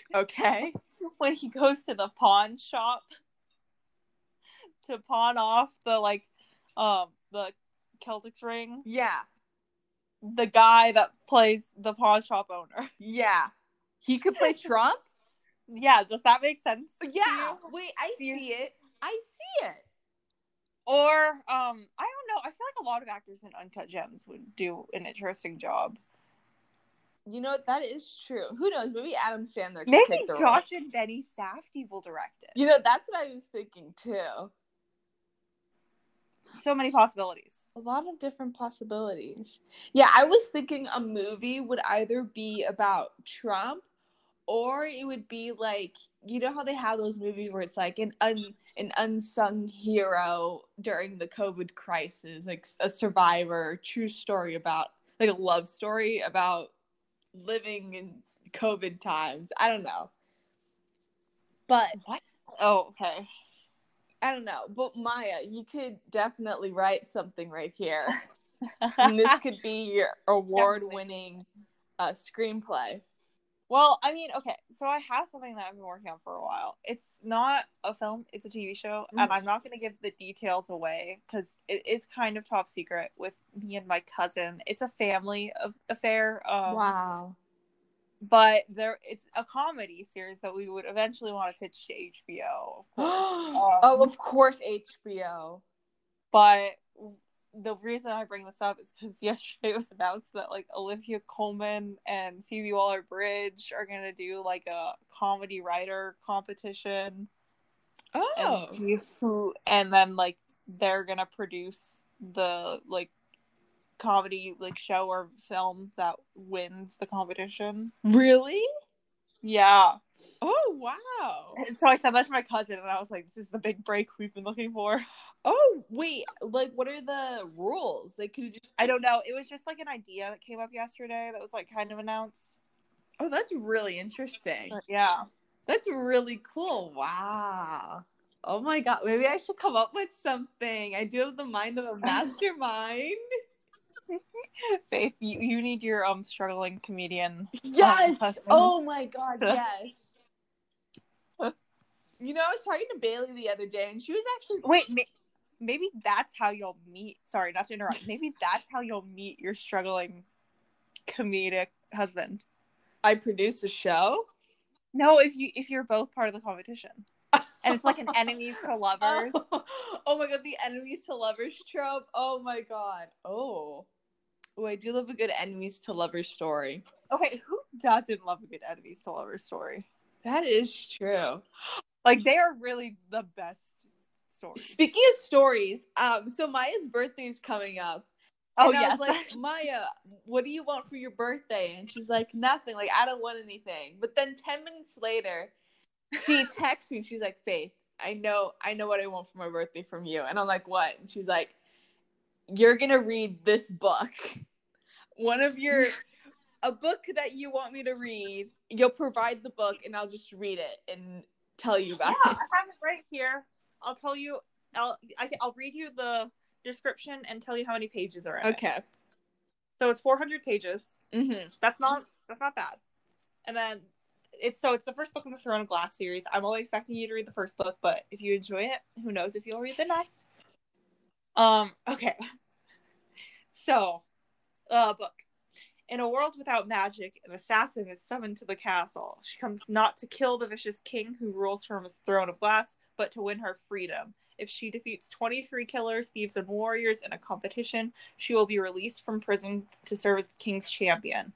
Okay. when he goes to the pawn shop to pawn off the like, um, the Celtics ring, Yeah. the guy that plays the pawn shop owner. Yeah. He could play Trump? Yeah, does that make sense? Yeah. Wait, I see it. I see it. Or um, I don't know. I feel like a lot of actors in Uncut Gems would do an interesting job. You know that is true. Who knows? Maybe Adam Sandler could Maybe take the role. Josh and Benny Safdie will direct it. You know that's what I was thinking too. So many possibilities. A lot of different possibilities. Yeah, I was thinking a movie would either be about Trump or it would be like you know how they have those movies where it's like an un, an unsung hero during the COVID crisis, like a survivor, true story about like a love story about living in COVID times. I don't know. But what? Oh, okay. I don't know. But Maya, you could definitely write something right here. and this could be your award winning uh, screenplay. well, I mean, okay. So I have something that I've been working on for a while. It's not a film; it's a TV show, and Mhm. I'm not going to give the details away because it is kind of top secret with me and my cousin. It's a family of affair. Um, wow. But there it's a comedy series that we would eventually want to pitch to HBO, of course. oh, Um, of course, HBO. but the reason I bring this up is because yesterday it was announced that like Olivia Colman and Phoebe Waller Bridge are gonna do like a comedy writer competition Oh, and who and then like they're gonna produce the like comedy like show or film that wins the competition. really? Yeah. Oh, wow. And so I said that to my cousin and I was like, This is the big break we've been looking for. Oh, wait. Like, what are the rules? Like, could you just? I don't know. It was just like an idea that came up yesterday that was like kind of announced. Oh, that's really interesting. But yeah. That's really cool. Wow. Oh my god. Maybe I should come up with something. I do have the mind of a mastermind. Faith, you, you need your um struggling comedian. Yes. husband. Oh my god. Yes. you know, I was talking to Bailey the other day, and she was actually Wait, ma- maybe that's how you'll meet. Sorry, not to interrupt. Maybe that's how you'll meet your struggling comedic husband. I produce a show. No, if you if you're both part of the competition, and it's like an enemies to lovers. Oh, oh my god, the enemies to lovers trope. Oh my god. Oh. Oh, I do love a good enemies to lovers story. Okay, who doesn't love a good enemies to lovers story? That is true. Like they are really the best stories. Speaking of stories, um, so Maya's birthday is coming up. Oh And I yes, was like Maya, what do you want for your birthday? And she's like, nothing. Like I don't want anything. But then ten minutes later, she texts me. and She's like, Faith, I know, I know what I want for my birthday from you. And I'm like, what? And she's like, you're gonna read this book. One of your a book that you want me to read. You'll provide the book, and I'll just read it and tell you yeah, it. I have it right here. I'll tell you. I'll I, can- I'll read you the description and tell you how many pages are in it. Okay. So it's 400 pages. Mm-hmm. That's not that's not bad. And then it's so it's the first book in the Throne of Glass series. I'm only expecting you to read the first book, but if you enjoy it, who knows if you'll read the next. Um, okay. So, uh book. In a world without magic, an assassin is summoned to the castle. She comes not to kill the vicious king who rules from his throne of glass, but to win her freedom. If she defeats 23 killers, thieves, and warriors in a competition, she will be released from prison to serve as the king's champion.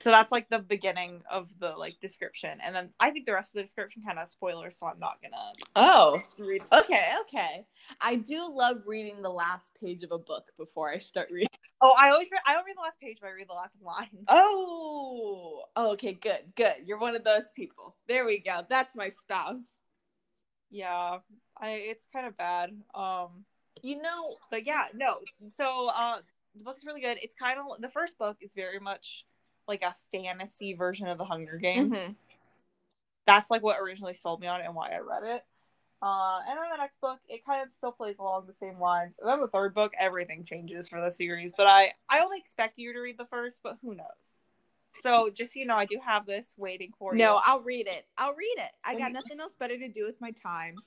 So that's like the beginning of the like description, and then I think the rest of the description kind of spoilers, so I'm not gonna Oh, read. okay, okay. I do love reading the last page of a book before I start reading. Oh, I always read, I don't read the last page, but I read the last line. Oh, oh, okay, good, good. You're one of those people. There we go. That's my spouse. Yeah, I it's kind of bad. Um, You know, but yeah, no. So uh, the book's really good. It's kind of the first book is very much like a fantasy version of the Hunger Games. Mhm. That's like what originally sold me on it and why I read it. Uh, and then the next book, it kind of still plays along the same lines. And then the third book, everything changes for the series. But I, I only expect you to read the first, but who knows? So just so you know, I do have this waiting for you. no, I'll read it. I'll read it. I got Mhm. nothing else better to do with my time.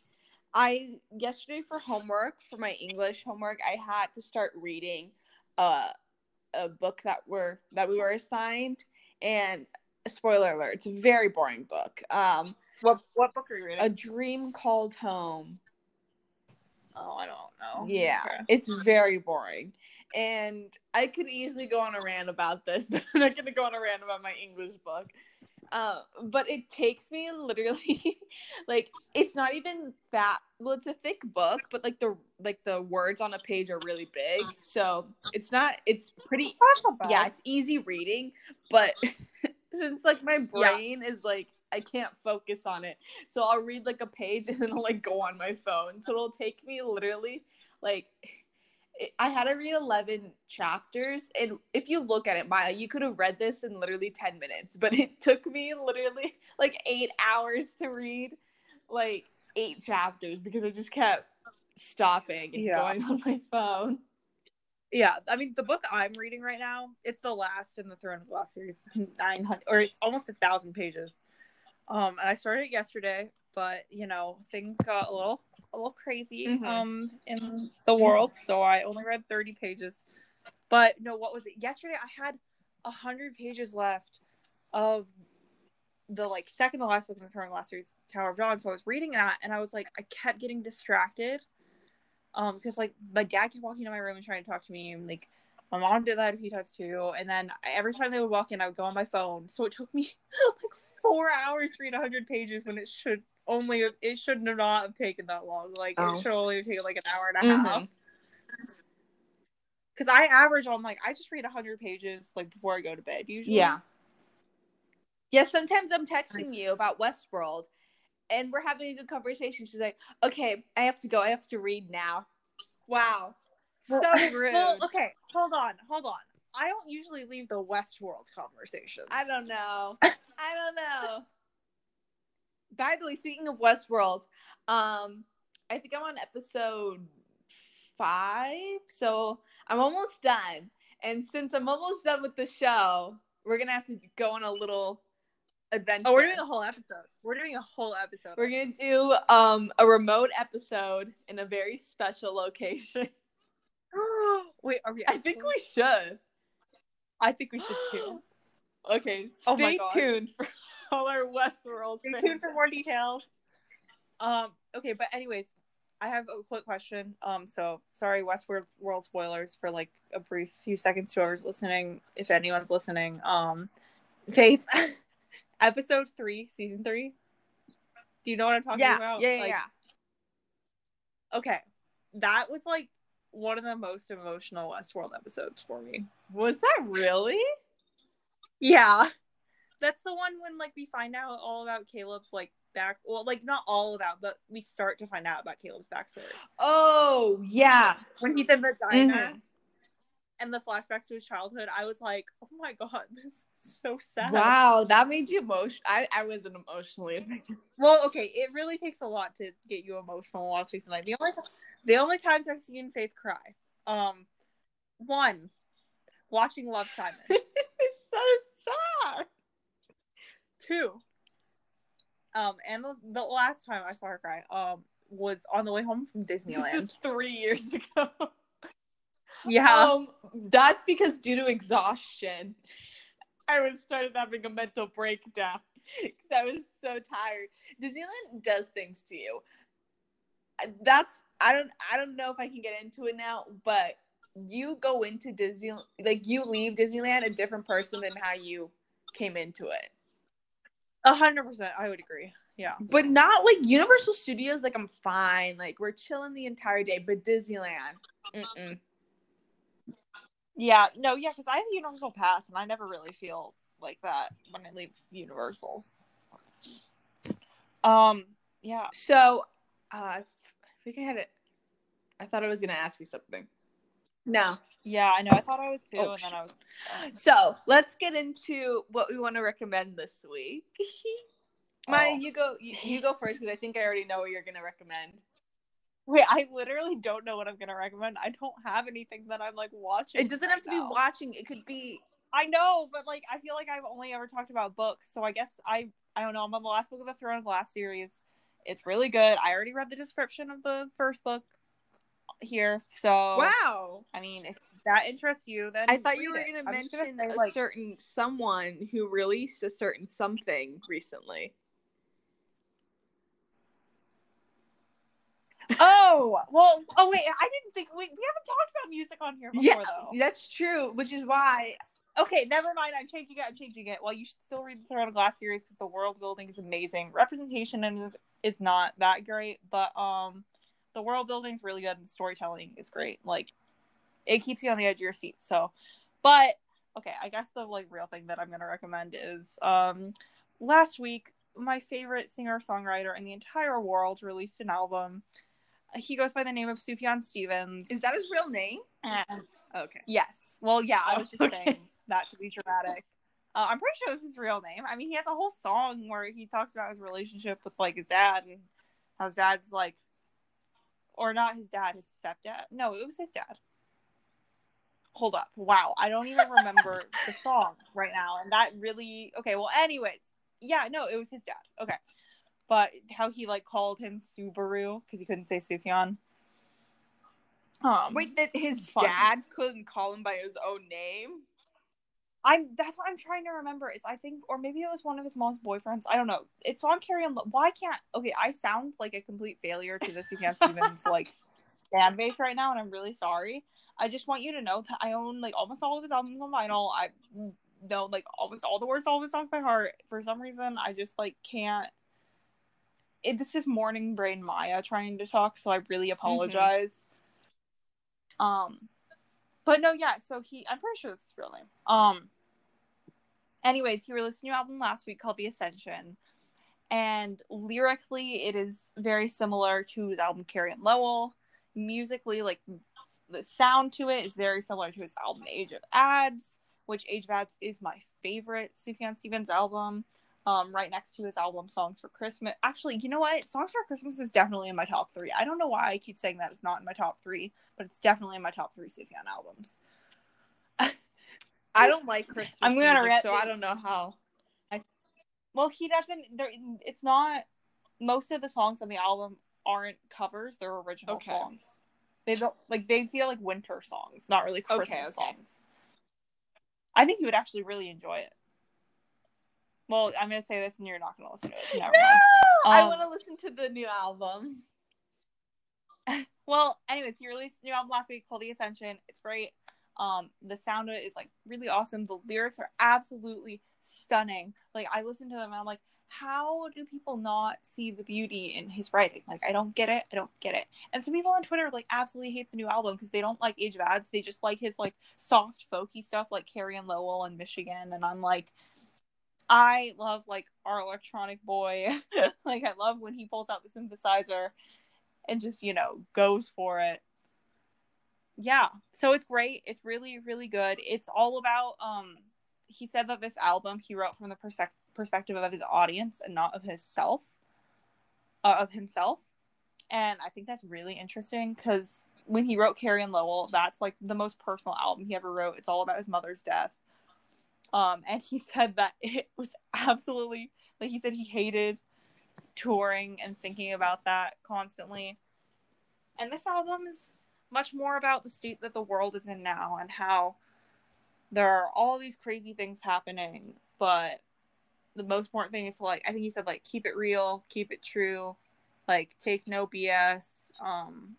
I yesterday for homework for my English homework, I had to start reading uh, a book that were that we were assigned, and spoiler alert, it's a very boring book. Um, What what book are you reading? a dream called home. oh, I don't know. Yeah, Okay. it's very boring. And I could easily go on a rant about this, but I'm not going to go on a rant about my English book. Uh, but it takes me literally like it's not even that well it's a thick book but like the like the words on a page are really big. So it's not it's pretty yeah it's easy reading but since like my Yeah. brain is like i can't focus on it so i'll read like a page and then i'll like go on my phone. So it'll take me literally like i had to read 11 chapters and if you look at it maya you could have read this in literally 10 minutes but it took me literally like eight hours to read like eight chapters because i just kept stopping and Yeah. going on my phone Yeah, I mean the book I'm reading right now, it's the last in the Throne of Glass series, nine hundred or it's almost a thousand pages. Um, and I started it yesterday, but you know things got a little a little crazy Mhm. um in the world, so I only read thirty pages. But no, what was it? Yesterday I had hundred pages left of the like second to last book in the Throne last series, Tower of Dawn. So I was reading that, and I was like, I kept getting distracted, um, because like my dad kept walking into my room and trying to talk to me, and like my mom did that a few times too. And then every time they would walk in, I would go on my phone. So it took me like four hours to read hundred pages when it should only it should not have taken that long. Like Oh. it should only have taken like an hour and a half. Mhm. Because I average on like I just read hundred pages like before I go to bed usually. Yeah. Yeah, sometimes I'm texting you about Westworld and we're having a good conversation. She's like, okay, I have to go. I have to read now. Wow. So Well- rude. Well, okay, hold on, hold on. I don't usually leave the Westworld conversations. I don't know. I don't know. By the way, speaking of Westworld, um, I think I'm on episode five, so I'm almost done. And since I'm almost done with the show, we're gonna have to go on a little adventure. Oh, we're doing a whole episode. We're doing a whole episode. We're gonna do um a remote episode in a very special location. Wait, are we? I think we should. I think we should too. Okay, Oh stay God. tuned for all our Westworld Stay tuned for more details. Um. Okay, but anyways, I have a quick question. Um. So sorry, Westworld world spoilers for like a brief few seconds to whoever's listening, if anyone's listening. Um, Faith, episode three, season three. Do you know what I'm talking Yeah, about? yeah, yeah, Like, yeah. Okay, that was like one of the most emotional Westworld episodes for me. Was that really? Yeah. That's the one when like we find out all about Caleb's like back well like not all about but we start to find out about Caleb's backstory. Oh yeah. When he's in the diner Mhm. and the flashbacks to his childhood, I was like, Oh my god, this is so sad. Wow, that made you emotional. I, I wasn't emotionally affected. Well, okay, it really takes a lot to get you emotional chasing light. The only the only times I've seen Faith cry. Um one, watching Love Simon. it's so sad. Two. Um, and the, the last time I saw her cry, um, was on the way home from This Disneyland. was three years ago. yeah. Um, that's because due to exhaustion, I was started having a mental breakdown because I was so tired. Disneyland does things to you. That's I don't I don't know if I can get into it now, but you go into Disney like you leave Disneyland a different person than how you came into it. A hundred percent, I would agree. Yeah. But not like Universal Studios. Like I'm fine. Like we're chilling the entire day. But Disneyland, mm-mm. Yeah, no, yeah, because I have a Universal Pass and I never really feel like that when I leave Universal. Um, yeah. So, uh, I think I had it. I thought I was gonna ask you something. No. Yeah, I know. I thought I was too, Oh, and then I was. Oh. So let's get into what we want to recommend this week. Maya, Oh. you go. You, you go first because I think I already know what you're gonna recommend. Wait, I literally don't know what I'm gonna recommend. I don't have anything that I'm like watching. It doesn't have right to be watching. It could be. I know, but like I feel like I've only ever talked about books, so I guess I I don't know. I'm on the last book of the Throne of Glass series. It's really good. I already read the description of the first book here, so Wow. I mean, if that interests you, then I thought you were it. gonna I'm just gonna mention say, a like, certain someone who released a certain something recently. Oh well. Oh wait, I didn't think we we haven't talked about music on here before Yeah, though. that's true. Which is why Okay, never mind. I'm changing it. I'm changing it. Well, you should still read the Throne of Glass series because the world building is amazing. Representation is is not that great, but um, the world building is really good and the storytelling is great. Like, it keeps you on the edge of your seat. So, but okay, I guess the like real thing that I'm gonna recommend is um, last week my favorite singer songwriter in the entire world released an album. He goes by the name of Sufjan Stevens. is that his real name? And- Okay. Yes. Well, yeah, I was just Okay. saying that to be dramatic. Uh, I'm pretty sure this is his real name. I mean, he has a whole song where he talks about his relationship with like his dad and how his dad's like, or not his dad, his stepdad. No, it was his dad. Hold up. Wow. I don't even remember the song right now. And that really, okay. Well, anyways, yeah, no, it was his dad. Okay. But how he like called him Subaru because he couldn't say Sufjan. Um, Wait, that his Fun. dad couldn't call him by his own name? I'm that's what I'm trying to remember. Is I think, or maybe it was one of his mom's boyfriends. I don't know. It's on Carrie and Lo- why can't? Okay, I sound like a complete failure to this Sufjan Stevens like fan base right now, and I'm really sorry. I just want you to know that I own like almost all of his albums on vinyl. I know like almost all the words, all of his songs by heart. For some reason, I just like can't. It, this is morning brain Maya trying to talk, so I really apologize. Um, but no, yeah. So he, I'm pretty sure this is real name. Um. Anyways, he released a new album last week called The Ascension, and lyrically, it is very similar to his album Carrie and Lowell. Musically, like the sound to it is very similar to his album Age of Adz, which Age of Adz is my favorite Sufjan Stevens album. Um, right next to his album Songs for Christmas. Actually, you know what? Songs for Christmas is definitely in my top three. I don't know why I keep saying that it's not in my top three, but it's definitely in my top three Sufjan albums. I don't like Christmas. I'm gonna music, so I don't know how. Well, he doesn't. There, it's not. Most of the songs on the album aren't covers; they're original Okay. songs. They don't like. They feel like winter songs, not really Christmas okay. songs. I think you would actually really enjoy it. Well, I'm gonna say this, and you're not gonna listen to it. Never. I Um, want to listen to the new album. Well, anyways, he released a new album last week called The Ascension. It's great. Um, the sound of it is like really awesome. The lyrics are absolutely stunning. Like I listen to them and I'm like, how do people not see the beauty in his writing? Like I don't get it. I don't get it. And some people on Twitter like absolutely hate the new album because they don't like Age of Adz. They just like his like soft folky stuff like Carrie and Lowell and Michigan. And I'm like, I love like our electronic boy. like I love when he pulls out the synthesizer and just you know goes for it yeah so it's great it's really really good it's all about um he said that this album he wrote from the persec- perspective of his audience and not of himself uh, of himself. And i think that's really interesting because when he wrote carrie and lowell that's like the most personal album he ever wrote. It's all about his mother's death. Um and he said that it was absolutely like he said he hated touring and thinking about that constantly. And this album is much more about the state that the world is in now and how there are all these crazy things happening, but the most important thing is to like I think he said like keep it real, keep it true, like take no BS. Um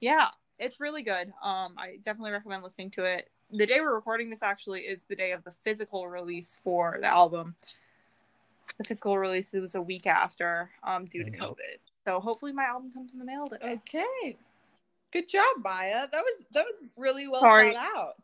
yeah, it's really good. Um I definitely recommend listening to it. The day we're recording this actually is the day of the physical release for the album the physical release was a week after um due to covid so hopefully my album comes in the mail today Okay. Good job, Maya. That was that was really well Sorry. thought out.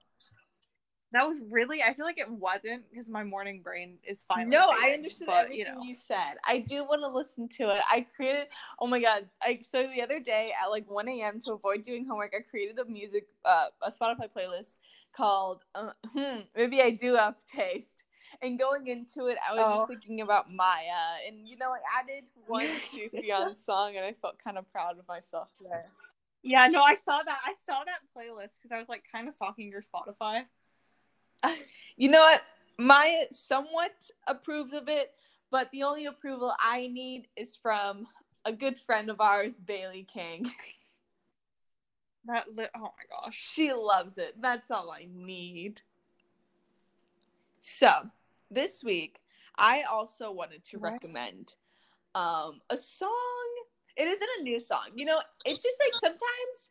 That was really i feel like it wasn't because my morning brain is fine no, I understood but everything you you, said. I do want to listen to it. I created. Oh my god! I so the other day at like one a.m. to avoid doing homework, I created a music, uh, a Spotify playlist called uh, hmm, "Maybe I Do Have Taste." And going into it, I was Oh. just thinking about Maya, and you know, I added one Sufjan song, and I felt kind of proud of myself there. yeah no i saw that i saw that playlist because i was like kind of stalking your spotify You know what? Maya somewhat approves of it, but the only approval I need is from a good friend of ours, Bailey King. that li- oh my gosh She loves it. That's all I need. So, this week, I also wanted to What? recommend um, a song. It isn't a new song. You know, it's just like sometimes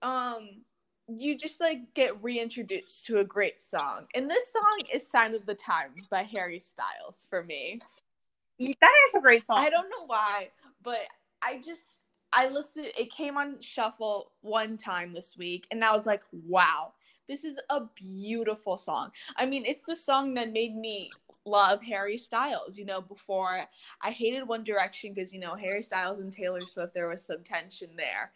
um, you just like get reintroduced to a great song. And this song is Sign of the Times by Harry Styles for me. that is a great song I don't know why, but I just I listened. It came on shuffle one time this week, and I was like, "Wow, this is a beautiful song." I mean, it's the song that made me love Harry Styles. You know, before I hated One Direction because you know Harry Styles and Taylor Swift, there was some tension there.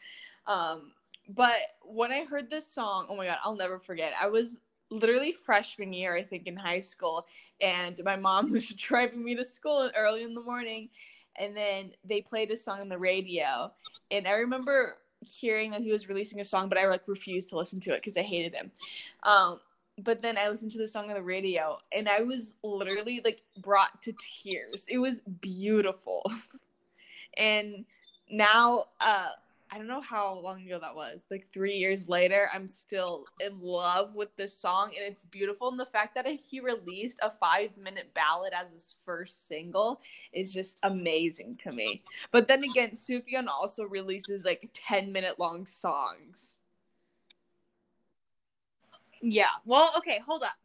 Um, but when I heard this song, oh my god, I'll never forget. I was literally freshman year, I think, in high school, and my mom was driving me to school early in the morning and then they played a song on the radio and i remember hearing that he was releasing a song but i like refused to listen to it because i hated him. Um but then i listened to the song on the radio and i was literally like brought to tears. It was beautiful. And now uh I don't know how long ago that was. Like three years later, I'm still in love with this song, and it's beautiful. And the fact that he released a five minute ballad as his first single is just amazing to me. But then again, Sufjan also releases like 10 minute long songs. Yeah. Well, okay, hold up.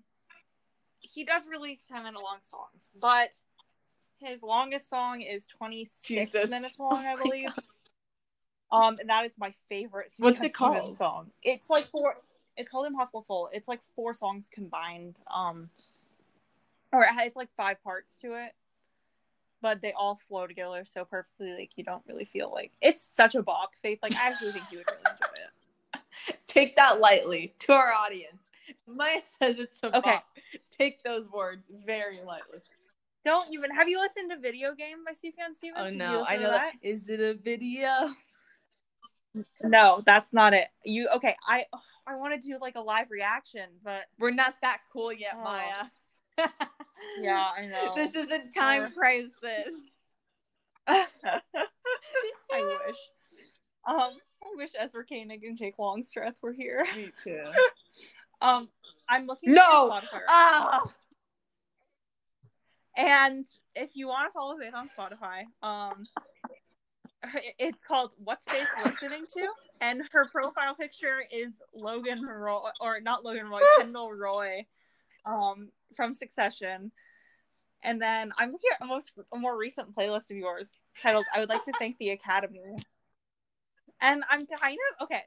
He does release 10 minute long songs, but his longest song is 26 Jesus. minutes long, I Oh believe. Um, and that is my favorite. What's it Sufjan called? Song. It's like four. It's called Impossible Soul. It's like four songs combined. Um, or it has like five parts to it, but they all flow together so perfectly. Like you don't really feel like it's such a bop. Faith, like I actually think you would really enjoy it. Take that lightly to our audience. Maya says it's a Okay. bop. Take those words very lightly. Don't even. Have you listened to Video Game by Sufjan Stevens? Oh no, I know to that. Is it a video? No, that's not it. You okay? I I want to do like a live reaction, but We're not that cool yet, Oh. Maya. yeah, I know. This isn't time crisis. I wish. Um, I wish Ezra Koenig and Jake Longstreth were here. Me too. Um, I'm looking No! Ah, and if you want to follow Faith on Spotify, um, it's called "What's Faith Listening to," and her profile picture is Logan Roy, or not Logan Roy, Kendall Roy, um, from Succession. And then I'm looking at a, most, a more recent playlist of yours titled "I would like to thank the Academy," and I'm kind of okay.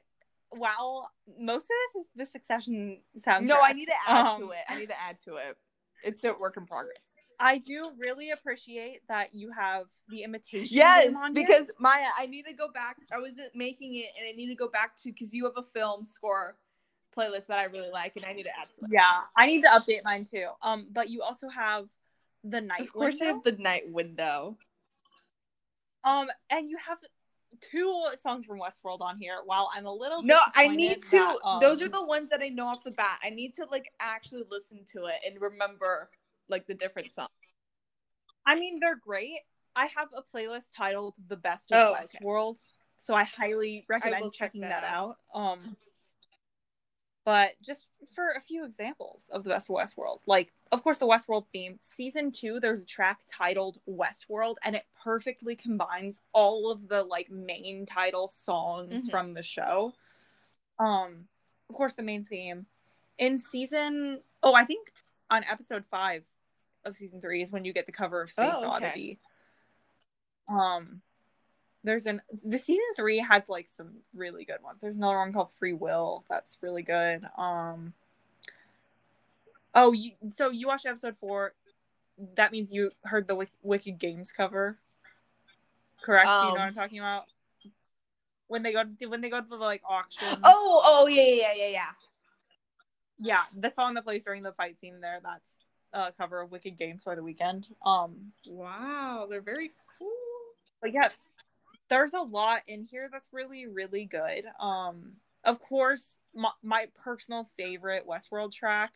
While most of this is the Succession soundtrack, no, I need to add Um, to it. I need to add to it. It's a work in progress. I do really appreciate that you have the imitation. Yes, game on here. because Maya, I need to go back. I wasn't making it, and I need to go back to because you have a film score playlist that I really like, and I need to add to yeah, I need to update mine too. Um, but you also have the night Of course, I window. have the night window. Um, and you have two songs from Westworld on here. While I'm a little No, I need to. that, um, those are the ones that I know off the bat. I need to like actually listen to it and remember like the different songs. I mean, they're great. I have a playlist titled "The Best of Oh, okay. Westworld," so I highly recommend check checking that that out. out. Um, but just for a few examples of the best of Westworld, like of course the Westworld theme, season two, there's a track titled "Westworld," and it perfectly combines all of the like main title songs Mhm. from the show. Um, of course, the main theme in season. Oh, I think on episode five of season three is when you get the cover of Space Oh, okay. Oddity. Um, there's an the season three has like some really good ones. There's another one called Free Will that's really good. Um, oh, you so you watched episode four. That means you heard the Wick- Wicked Games cover, correct? you know Um, what I'm talking about. When they go to, when they go to the like auction. Oh, oh yeah, yeah, yeah, yeah, yeah. yeah, the song that plays during the fight scene there. That's a cover of Wicked Games for the Weeknd. Um, Wow, they're very cool. but yeah there's a lot in here that's really really good um of course my, my personal favorite westworld track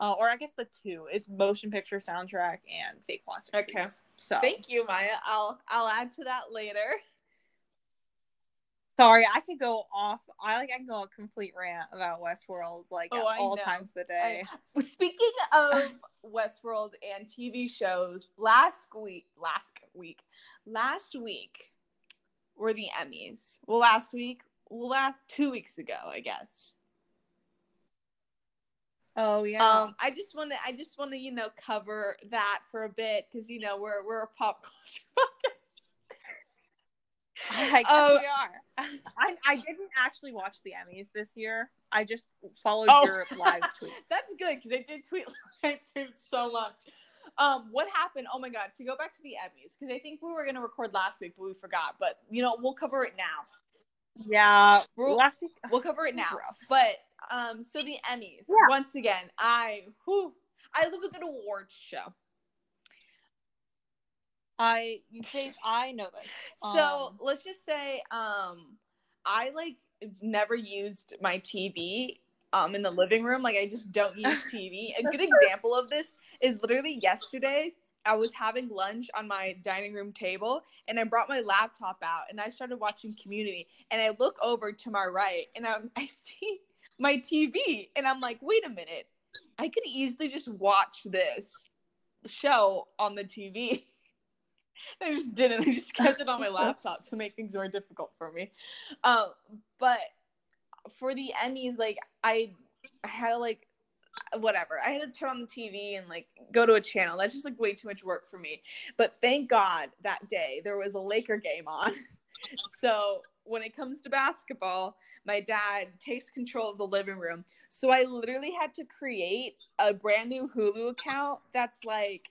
uh, or i guess the two is motion picture soundtrack and fake plastic Okay. trees. so Thank you, Maya. I'll I'll add to that later. sorry i could go off i like i can go a complete rant about westworld like Oh, at I all know. times of the day I- speaking of Westworld and TV shows, last week, last week, last week were the Emmys. Well, last week, well, last two weeks ago, I guess. oh yeah Um, I just want to, I just want to, you know, cover that for a bit because you know we're we're a pop culture. I guess um, we are. I, I didn't actually watch the Emmys this year. I just followed Oh. your live tweets. That's good because I did tweet live tweet so much. Um, what happened? Oh my god! To go back to the Emmys because I think we were gonna record last week, but we forgot. But you know, we'll cover it now. Yeah, We'll- last week. We'll cover it now. rough. But um, so the Emmys. Yeah. Once again, I whew, I love a good awards show. I you think I know this. So Um, let's just say, um, I like never used my TV um in the living room. Like I just don't use TV. a good example of this is literally yesterday. I was having lunch on my dining room table and I brought my laptop out and I started watching Community and I look over to my right and I'm, I see my TV and I'm like, wait a minute, I could easily just watch this show on the TV. I just didn't. I just kept it on my laptop to make things more difficult for me. Um, but for the Emmys, like I, I had to like whatever. I had to turn on the TV and like go to a channel. That's just like way too much work for me. But thank God that day there was a Laker game on. so when it comes to basketball, my dad takes control of the living room. So I literally had to create a brand new Hulu account that's like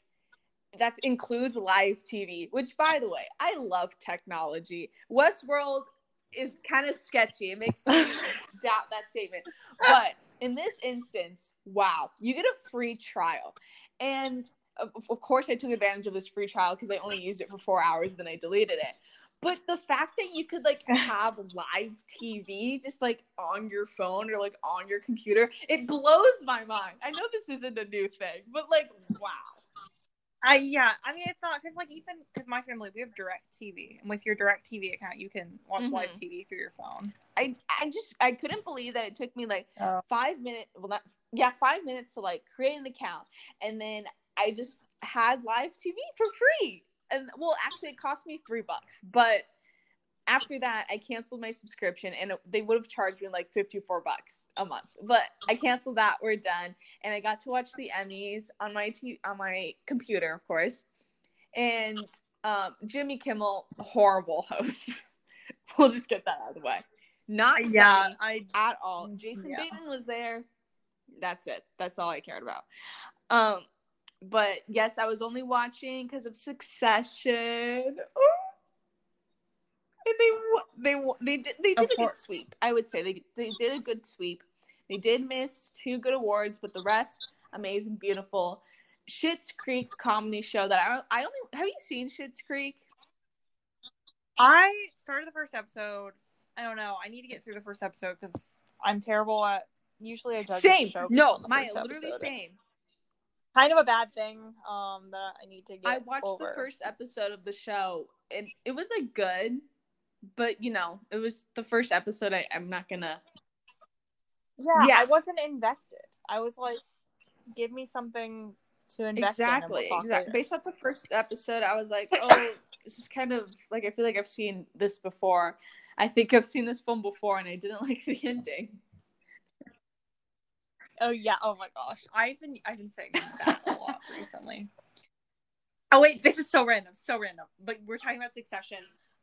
that includes live TV, which by the way, I love technology. Westworld is kind of sketchy. It makes me doubt that statement. But in this instance, wow, you get a free trial. And of, of course, I took advantage of this free trial because I only used it for four hours, then I deleted it. But the fact that you could like have live TV just like on your phone or like on your computer, it blows my mind. I know this isn't a new thing, but like, wow. I yeah, I mean it's not because like even because my family we have Direct TV, and with your Direct TV account you can watch mm-hmm. live TV through your phone. I I just I couldn't believe that it took me like oh. five minutes. Well, not yeah, five minutes to like create an account, and then I just had live TV for free. And well, actually, it cost me three bucks, but after that, I canceled my subscription, and it, they would have charged me like fifty four bucks a month. But I canceled that. We're done, and I got to watch the Emmys on my t- on my computer, of course. And um, Jimmy Kimmel, horrible host. we'll just get that out of the way. Not yeah, I at all. Jason yeah. Bateman was there. That's it. That's all I cared about. Um, but yes, I was only watching because of Succession. Ooh. And they they they did they did a good sweep. I would say they they did a good sweep. They did miss two good awards, but the rest amazing, beautiful. Schitt's Creek comedy show that I I only have you seen Schitt's Creek? I started the first episode I don't know. I need to get through the first episode because I'm terrible at. Usually, I judge same. Show. No, my literally episode. same. Kind of a bad thing um that I need to get. I watched over. the first episode of the show and it was like good, but you know, it was the first episode. I, I'm not gonna. Yeah, yeah, I wasn't invested. I was like, give me something to invest exactly, in. We'll exactly. Based off the first episode, I was like, oh, this is kind of like I feel like I've seen this before. I think I've seen this film before and I didn't like the ending. Oh yeah. Oh my gosh. I've been I've been saying that a lot recently. Oh wait, this is so random, so random. But we're talking about Succession.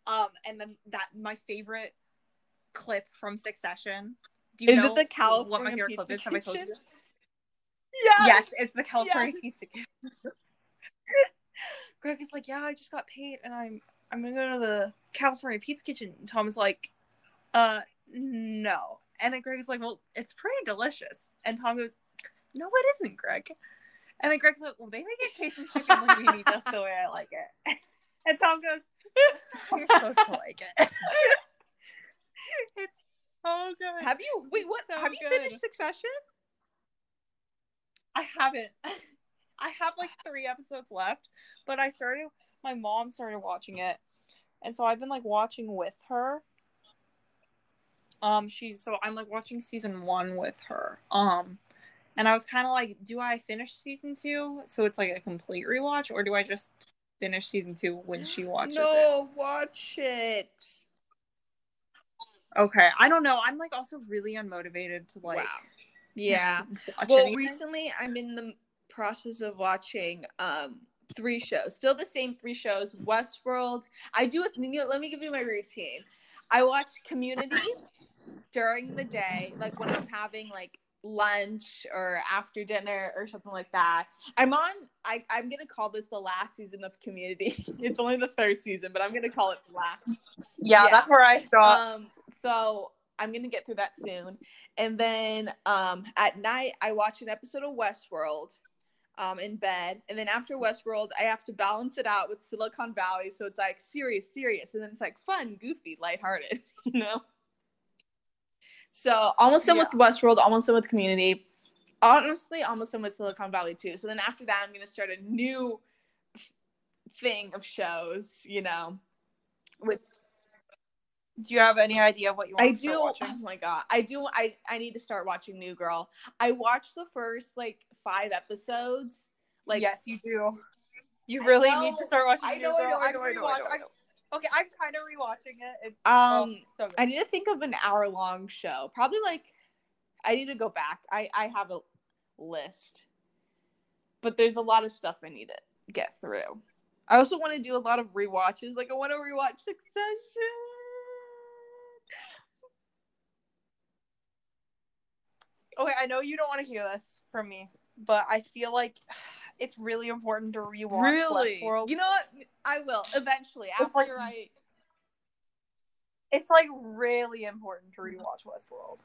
Um, and then that my favorite clip from Succession. Do you is know it the California what my favorite clip is? Have I told you? Yes. yes, it's the California yes. Pizza Kitchen. Greg is like, yeah, I just got paid, and I'm I'm gonna go to the California Pizza Kitchen. And Tom's like, uh, no. And then Greg's like, well, it's pretty delicious. And Tom goes, no, it isn't, Greg. And then Greg's like, well, they make a Cajun chicken linguine just the way I like it. And Tom goes, you're supposed to like it. it's so good. Have you, wait, what? So have you good. finished Succession? I haven't. I have like three episodes left, but I started my mom started watching it, and so I've been like watching with her. Um, she's so I'm like watching season one with her. Um, and I was kind of like, do I finish season two so it's like a complete rewatch, or do I just finish season two when she watches no, it? No, watch it. Okay, I don't know. I'm like also really unmotivated to like. Wow. Yeah. well, anything. recently I'm in the process of watching um three shows. Still the same three shows. Westworld. I do it. Let me give you my routine. I watch Community during the day, like when I'm having like lunch or after dinner or something like that. I'm on. I, I'm gonna call this the last season of Community. it's only the third season, but I'm gonna call it last. Yeah, yeah. that's where I stop. Um, so I'm gonna get through that soon, and then um, at night I watch an episode of Westworld um, in bed. And then after Westworld, I have to balance it out with Silicon Valley. So it's like serious, serious. And then it's like fun, goofy, lighthearted, you know? So almost done yeah. with Westworld, almost done with Community. Honestly, almost done with Silicon Valley too. So then after that, I'm going to start a new thing of shows, you know. With Do you have any idea of what you want I to start do. watching? Oh my god, I do. I I need to start watching New Girl. I watched the first like five episodes. Like yes, you do. You really need to start watching. I New know, I Girl. know, I know, I know, I know, I I'm- Okay, I'm kind of rewatching it. It's um, oh, so. I need to think of an hour long show. Probably like I need to go back. I I have a list, but there's a lot of stuff I need to get through. I also want to do a lot of rewatches. Like I want to rewatch Succession. Okay, I know you don't want to hear this from me, but I feel like it's really important to rewatch really? Westworld. You know what? I will eventually It's like- after I. it's like really important to rewatch Westworld.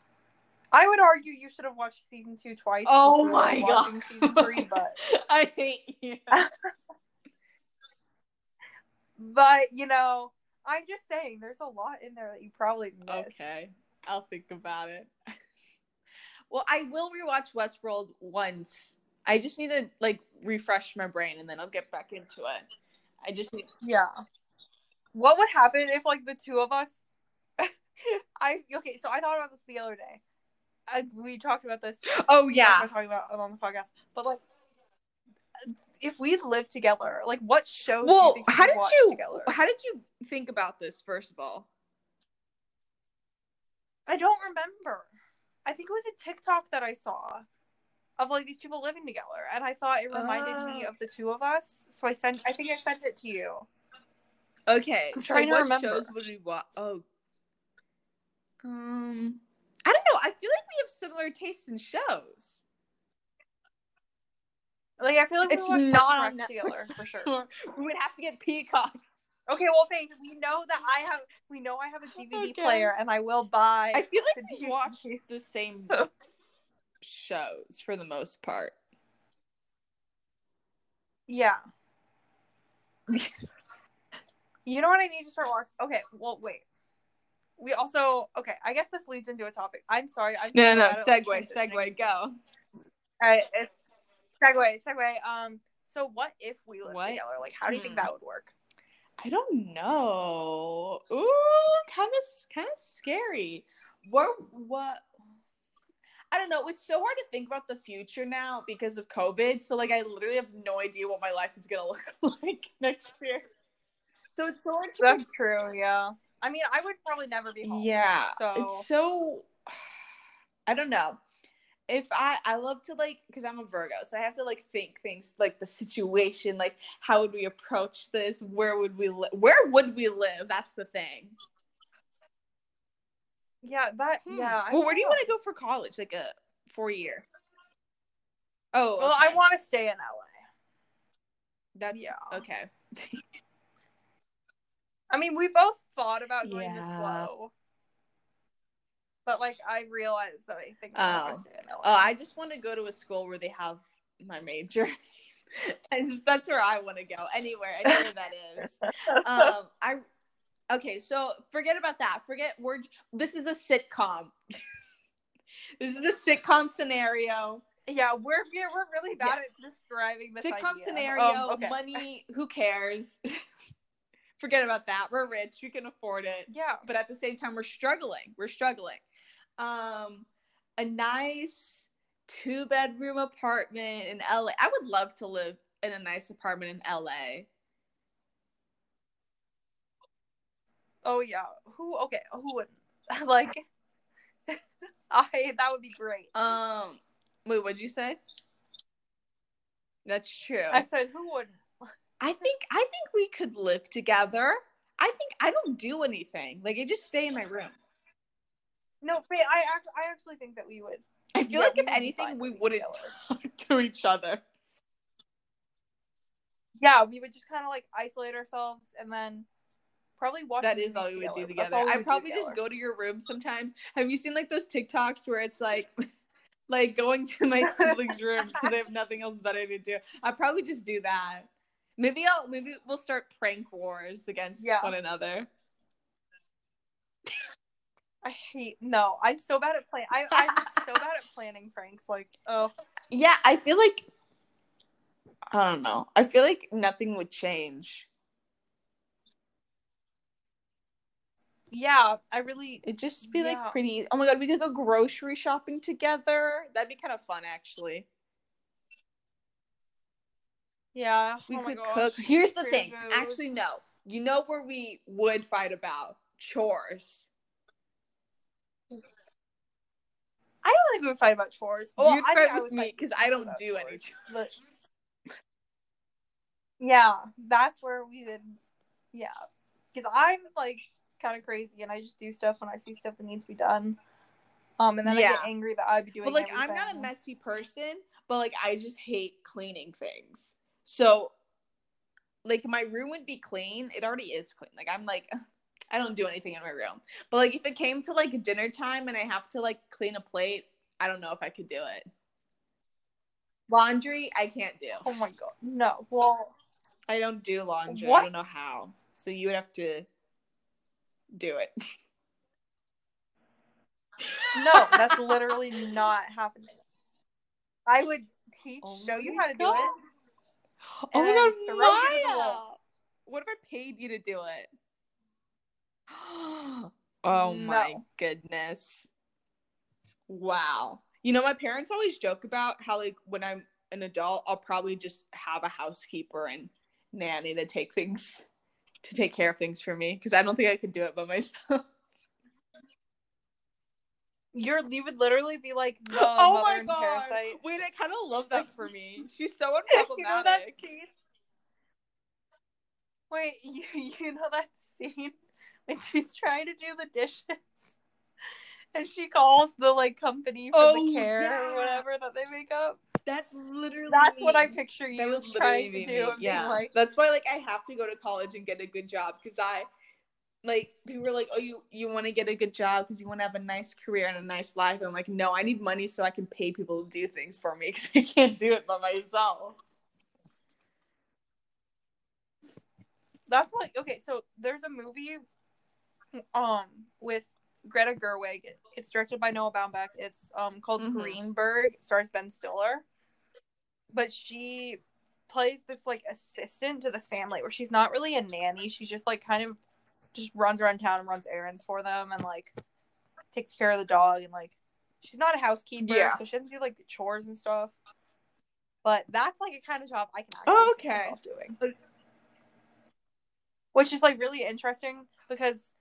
I would argue you should have watched season two twice. Oh my God. Season three, but I hate you. but you know, I'm just saying, there's a lot in there that you probably missed. Okay, I'll think about it. Well, I will rewatch Westworld once. I just need to like refresh my brain, and then I'll get back into it. I just need. Yeah. What would happen if like the two of us? I okay, so I thought about this the other day. I, we talked about this. Oh yeah. were talking about it on the podcast. But like, if we lived together, like, what shows? you Well, think how did you Together? how did you think about this first of all? I don't remember. I think it was a TikTok that I saw of like these people living together, and I thought it reminded me Oh. of the two of us. So I sent. I think I sent it to you. Okay, I'm so trying to what remember. shows would we watch? Oh, um, I don't know. I feel like we have similar tastes in shows. Like I feel like we It's watched not on Netflix. together for sure. we would have to get Peacock. Okay, well, thanks. We know that I have. We know I have a DVD Okay. player, and I will buy. I feel like the we watch the same shows for the most part. Yeah. you know what I need to start watching? Okay, well, wait. We also okay. I guess this leads into a topic. I'm sorry. I'm No, no, at, segue, like, segue, go. All right, it's, segue, segue. Um, so what if we lived What? together? Like, how do you think Hmm. that would work? I don't know. Ooh, kind of, kind of scary. What, what? I don't know. It's so hard to think about the future now because of COVID. So, like, I literally have no idea what my life is gonna look like next year. So it's so hard to. That's true. Yeah. I mean, I would probably never be home. Yeah. So It's so I don't know. If I I love to like because I'm a Virgo, so I have to like think things like the situation, like how would we approach this? Where would we live? Where would we live? That's the thing. yeah, that yeah. I Hmm. Well, where do you want to go for college? Like a four year. Oh. Well, okay. I want to stay in LA. That's yeah. Okay. I mean, we both thought about going to SLO. But like I realized that I think Oh. want to in LA. Oh, I just want to go to a school where they have my major. and just that's where I want to go. Anywhere, anywhere that is. um i okay so forget about that forget we're this is a sitcom this is a sitcom scenario yeah, we're we're, we're really bad Yes. at describing this sitcom idea. scenario Um, okay. money who cares forget about that we're rich we can afford it Yeah. but at the same time we're struggling we're struggling um a nice two bedroom apartment in la i would love to live in a nice apartment in la Oh yeah. Who? Okay. Who would like? I that would be great. Um, wait, what'd you say? That's true. I said who wouldn't. I think I think we could live together. I think I don't do anything. Like I just stay in my room. No, but I act, I actually think that we would. I feel Yeah, like if anything, we wouldn't talk to each other. Yeah, we would just kind of like isolate ourselves and then probably watch. That is all we would do together. I probably just go to your room sometimes. Have you seen like those TikToks where it's like like going to my siblings' room because I have nothing else better to do? I'll probably just do that. Maybe I'll maybe we'll start prank wars against Yeah. one another. I hate no. I'm so bad at plan. I, I'm so bad at planning pranks. Like, oh, Yeah, I feel like I don't know. I feel like nothing would change. Yeah, I really It'd just be Yeah. like pretty. Oh my god, we could go grocery shopping together. That'd be kind of fun, actually. yeah. We oh could cook. Here's the thing. Actually, no. You know where we would fight about chores. I don't think we would fight about chores. Well, You'd I fight with me because I don't do any. chores. Yeah, that's where we would. Yeah, because I'm like kind of crazy, and I just do stuff when I see stuff that needs to be done. Um, and then I get angry that I'd be doing. But like, I'm not a messy person, but like, I just hate cleaning things. So, like, my room would be clean. It already is clean. Like, I'm like, I don't do anything in my room. But like, if it came to like dinner time and I have to like clean a plate, I don't know if I could do it. Laundry, I can't do. Oh my god, no. Well, I don't do laundry. I don't know how. So you would have to do it. no, that's literally not happening. I would teach, Oh show you how to do God. it. Oh my god, throw you to the Maya! What if I paid you to do it? oh my goodness. Wow. You know, my parents always joke about how like when I'm an adult, I'll probably just have a housekeeper and nanny to take things to take care of things for me because I don't think I could do it by myself. You're you would literally be like the oh mother my in god! Parasite. Wait, I kind of love that for me. She's so you know that scene? Wait, you you know that scene when she's trying to do the dishes, and she calls the like company for Oh, the care yeah. or whatever that they make up. That's literally That's what I me. picture you trying to do. me. Yeah, like, that's why like I have to go to college and get a good job because I like people are like, oh, you you want to get a good job because you want to have a nice career and a nice life. And I'm like, no, I need money so I can pay people to do things for me because I can't do it by myself. That's what okay. So there's a movie, um, with Greta Gerwig. It's directed by Noah Baumbach. It's um called Mhm. Greenberg. It stars Ben Stiller, but she plays this like assistant to this family where she's not really a nanny. She's just like kind of just runs around town and runs errands for them and like takes care of the dog and like she's not a housekeeper, Yeah. so she doesn't do like the chores and stuff. But that's like a kind of job I can actually Oh, see okay. myself doing which is like really interesting because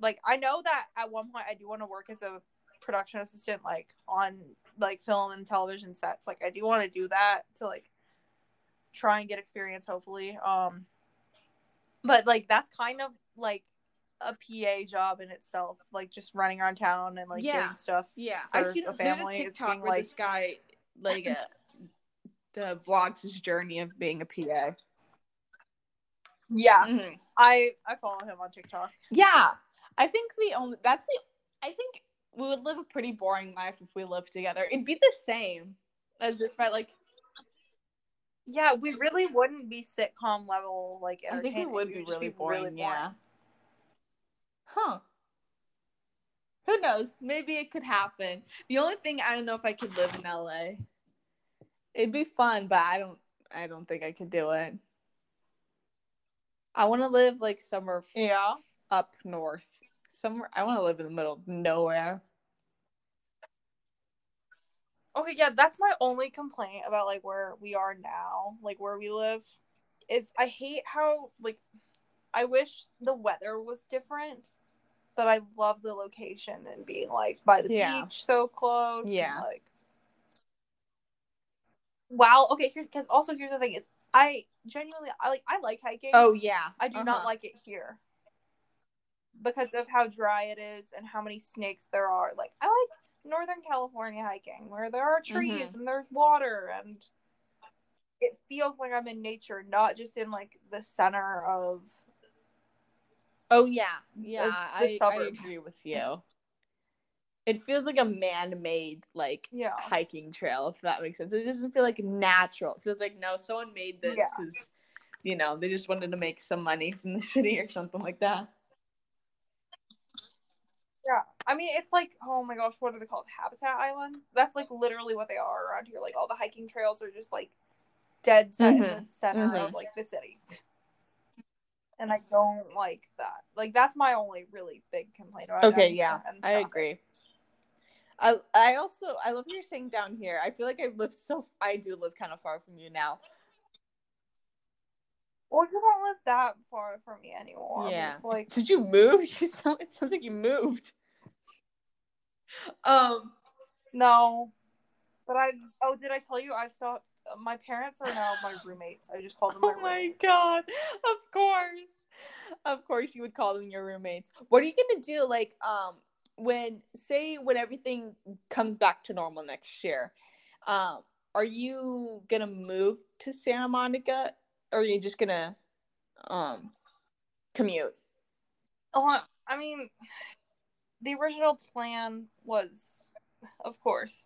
like I know that at one point I do want to work as a production assistant like on like film and television sets like I do want to do that to like try and get experience hopefully um but like that's kind of like a PA job in itself like just running around town and like Yeah. getting stuff Yeah, I've seen a there's family, a it's TikTok being, where like- this guy like uh, the vlogs his journey of being a PA. Yeah Mhm. I I follow him on TikTok Yeah, I think the only that's the I think we would live a pretty boring life if we lived together. It'd be the same as if I like. yeah we really wouldn't be sitcom level like I think it would be really boring, boring. Yeah. Huh. Who knows? Maybe it could happen. The only thing I don't know if I could live in LA. It'd be fun, but I don't. I don't think I could do it. I want to live like somewhere Yeah. up north. Somewhere I want to live in the middle of nowhere. Okay, yeah, that's my only complaint about like where we are now, like where we live. Is I hate how like I wish the weather was different, but I love the location and being like by the Yeah. beach so close. and, Yeah. like Wow, okay, here's because also here's the thing is I genuinely I like I like hiking. Oh yeah, I do not like it here. Because of how dry it is and how many snakes there are. Like I like Northern California hiking where there are trees Mhm. and there's water and it feels like I'm in nature, not just in like the center of Oh yeah, yeah. I, I agree with you. It feels like a man-made like yeah. hiking trail, if that makes sense. It doesn't feel like natural. It feels like no, someone made this Yeah. because you know they just wanted to make some money from the city or something like that. Yeah. I mean it's like oh my gosh, what are they called? Habitat Island? That's like literally what they are around here. Like all the hiking trails are just like dead set in Mhm, the center mhm. of like the city. And I don't like that. Like that's my only really big complaint about Okay, yeah, I agree. I I also I love what you're saying down here. I feel like I live so I do live kind of far from you now. Well, you don't live that far from me anymore. Yeah. It's like Did you move? You sound it sounds like you moved. Um no. But I oh did I tell you I've stopped my parents are now my roommates. I just called them my Oh my roommates. god. Of course. Of course you would call them your roommates. What are you gonna do like um when say when everything comes back to normal next year? Um are you gonna move to Santa Monica or are you just gonna um commute? Oh, I mean, the original plan was, of course,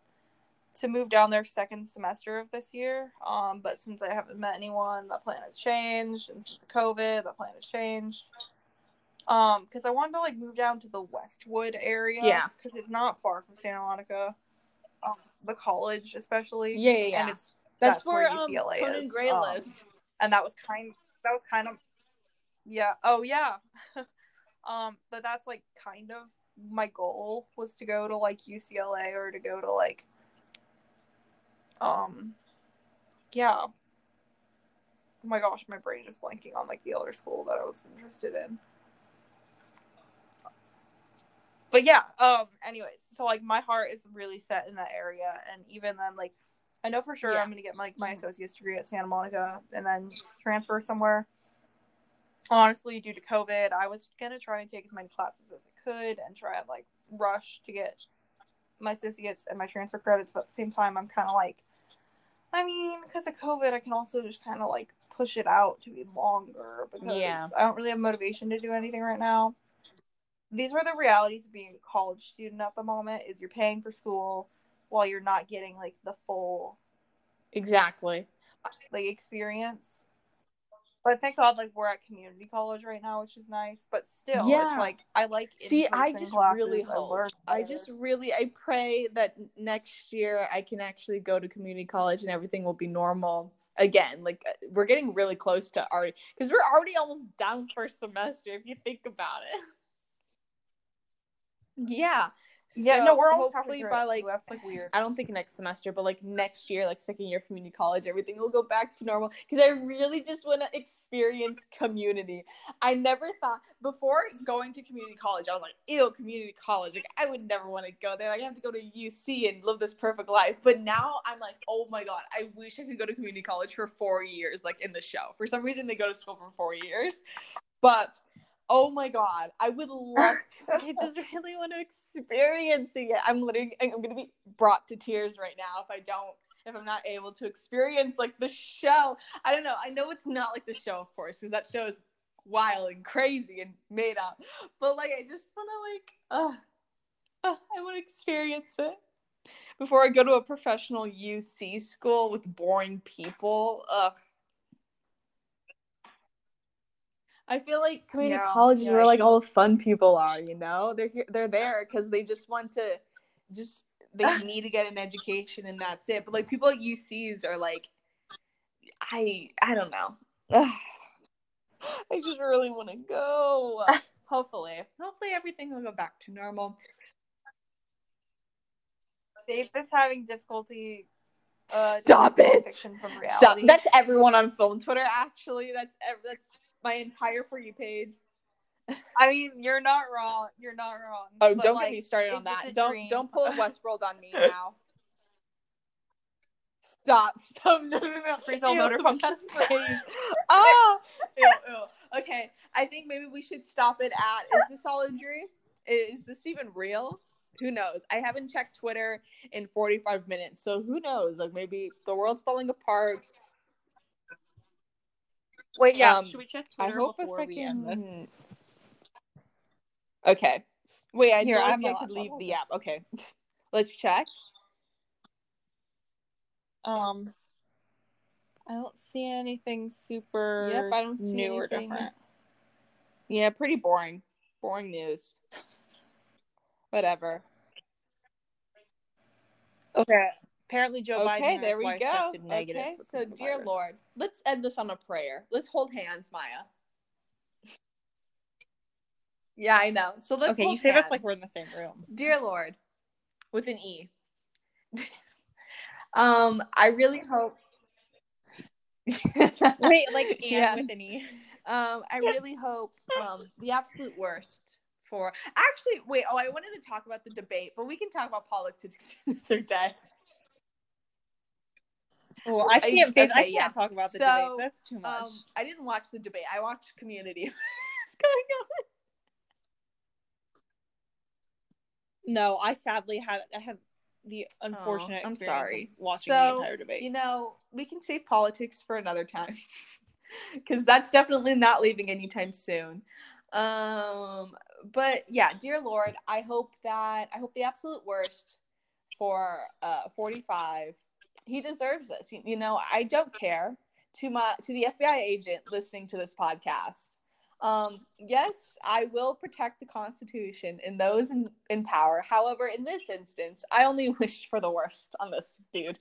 to move down there second semester of this year. Um, but since I haven't met anyone, that plan has changed, and since COVID, that plan has changed. Um, because I wanted to like move down to the Westwood area. Yeah. because it's not far from Santa Monica. Um, the college, especially. Yeah, yeah, yeah. And it's That's, that's where, where um UCLA Conan is. Gray Um, lives. and that was kind that was kind of yeah oh yeah um but that's like kind of my goal was to go to like ucla or to go to like um yeah oh my gosh my brain is blanking on like the other school that i was interested in but yeah um anyways so like my heart is really set in that area and even then like i know for sure Yeah. i'm gonna get like my Mhm. associate's degree at santa monica and then transfer somewhere honestly due to covid i was gonna try and take as many classes as i could and try and like rush to get my associates and my transfer credits but at the same time i'm kind of like i mean because of covid i can also just kind of like push it out to be longer because Yeah. i don't really have motivation to do anything right now these are the realities of being a college student at the moment is you're paying for school while you're not getting like the full Exactly. like experience but thank god like we're at community college right now which is nice but still Yeah. it's like i like See, I just really I hope. I just really, I pray that next year I can actually go to community college and everything will be normal again. Like uh, we're getting really close to already because we're already almost done first semester if you think about it. Yeah. yeah So, no we're almost hopefully by so like that's like weird I don't think next semester, but like next year, like second year community college, everything will go back to normal. Because I really just want to experience community. I never thought before going to community college, I was like, ew, community college. Like I would never want to go there. Like I have to go to UC and live this perfect life. But now I'm like, oh my god, I wish I could go to community college for four years, like in the show. For some reason, they go to school for four years, but. Oh my god, I would love to. I just really want to experience it. I'm literally, I'm gonna be brought to tears right now if I don't, if I'm not able to experience like the show. I don't know. I know it's not like the show, of course, because that show is wild and crazy and made up. But like, I just want to like, uh, uh, I want to experience it before I go to a professional UC school with boring people. Ugh. I feel like community Yeah, colleges where like all the fun people are, you know? They're here they're there because they just want to just they need to get an education and that's it. But like people at UCs are like I I don't know. I just really want to go. hopefully. Hopefully everything will go back to normal. they've been having difficulty uh Stop it! fiction from Stop. reality That's everyone on film Twitter actually. That's ev- that's my entire for you page. i mean you're not wrong you're not wrong Oh, but, don't like, get me started on that. Don't dream? don't pull a Westworld on me now. Stop. Stop. No, no, no. Freeze all motor functions. oh. Ew, ew. Okay. I think maybe we should stop it at is this all a dream? Is this even real? Who knows? I haven't checked Twitter in 45 minutes, so who knows? Like maybe the world's falling apart. Wait yeah Um, should we check I twitter hope if before I we end this can. Okay. Wait, I Here, don't I have think I could leave the app. Okay. Let's check. um i don't see anything super Yep, I don't see new or anything. different Yeah, pretty boring. Boring news. Whatever. okay Apparently, Joe Biden. Okay, and there his we wife go. tested negative Okay, so dear. Lord, let's end this on a prayer. Let's hold hands, Maya. Yeah, I know. So let's Okay, you say hands. this like we're in the same room. Dear Lord, with an E. um, I really hope. Wait, like and with an E. Um, I really hope um the absolute worst for actually wait, oh I wanted to talk about the debate, but we can talk about politics another day. Well, I I- can't. I okay, can't yeah. talk about the So, debate. That's too much. Um I didn't watch the debate. I watched community. What's going on? no, I sadly had. I have the unfortunate I'm experience sorry. of watching the entire debate. You know, we can save politics for another time. Cause that's definitely not leaving anytime soon. Um but yeah, dear Lord, I hope that I hope the absolute worst for uh 45. He deserves this. You, you know, I don't care to my to the FBI agent listening to this podcast. Um, yes, I will protect the Constitution and those in, in power. However, in this instance, I only wish for the worst on this dude.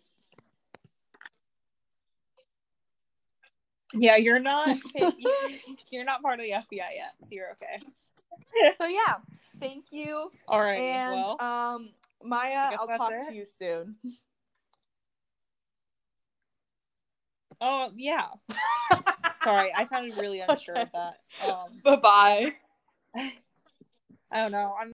yeah, you're not. you're not part of the FBI yet, so you're okay. So yeah, thank you. All right. and well, um Maya, I'll talk it. to you soon. Oh yeah. Sorry, I sounded really unsure of that. Um, Bye bye. I don't know. I'm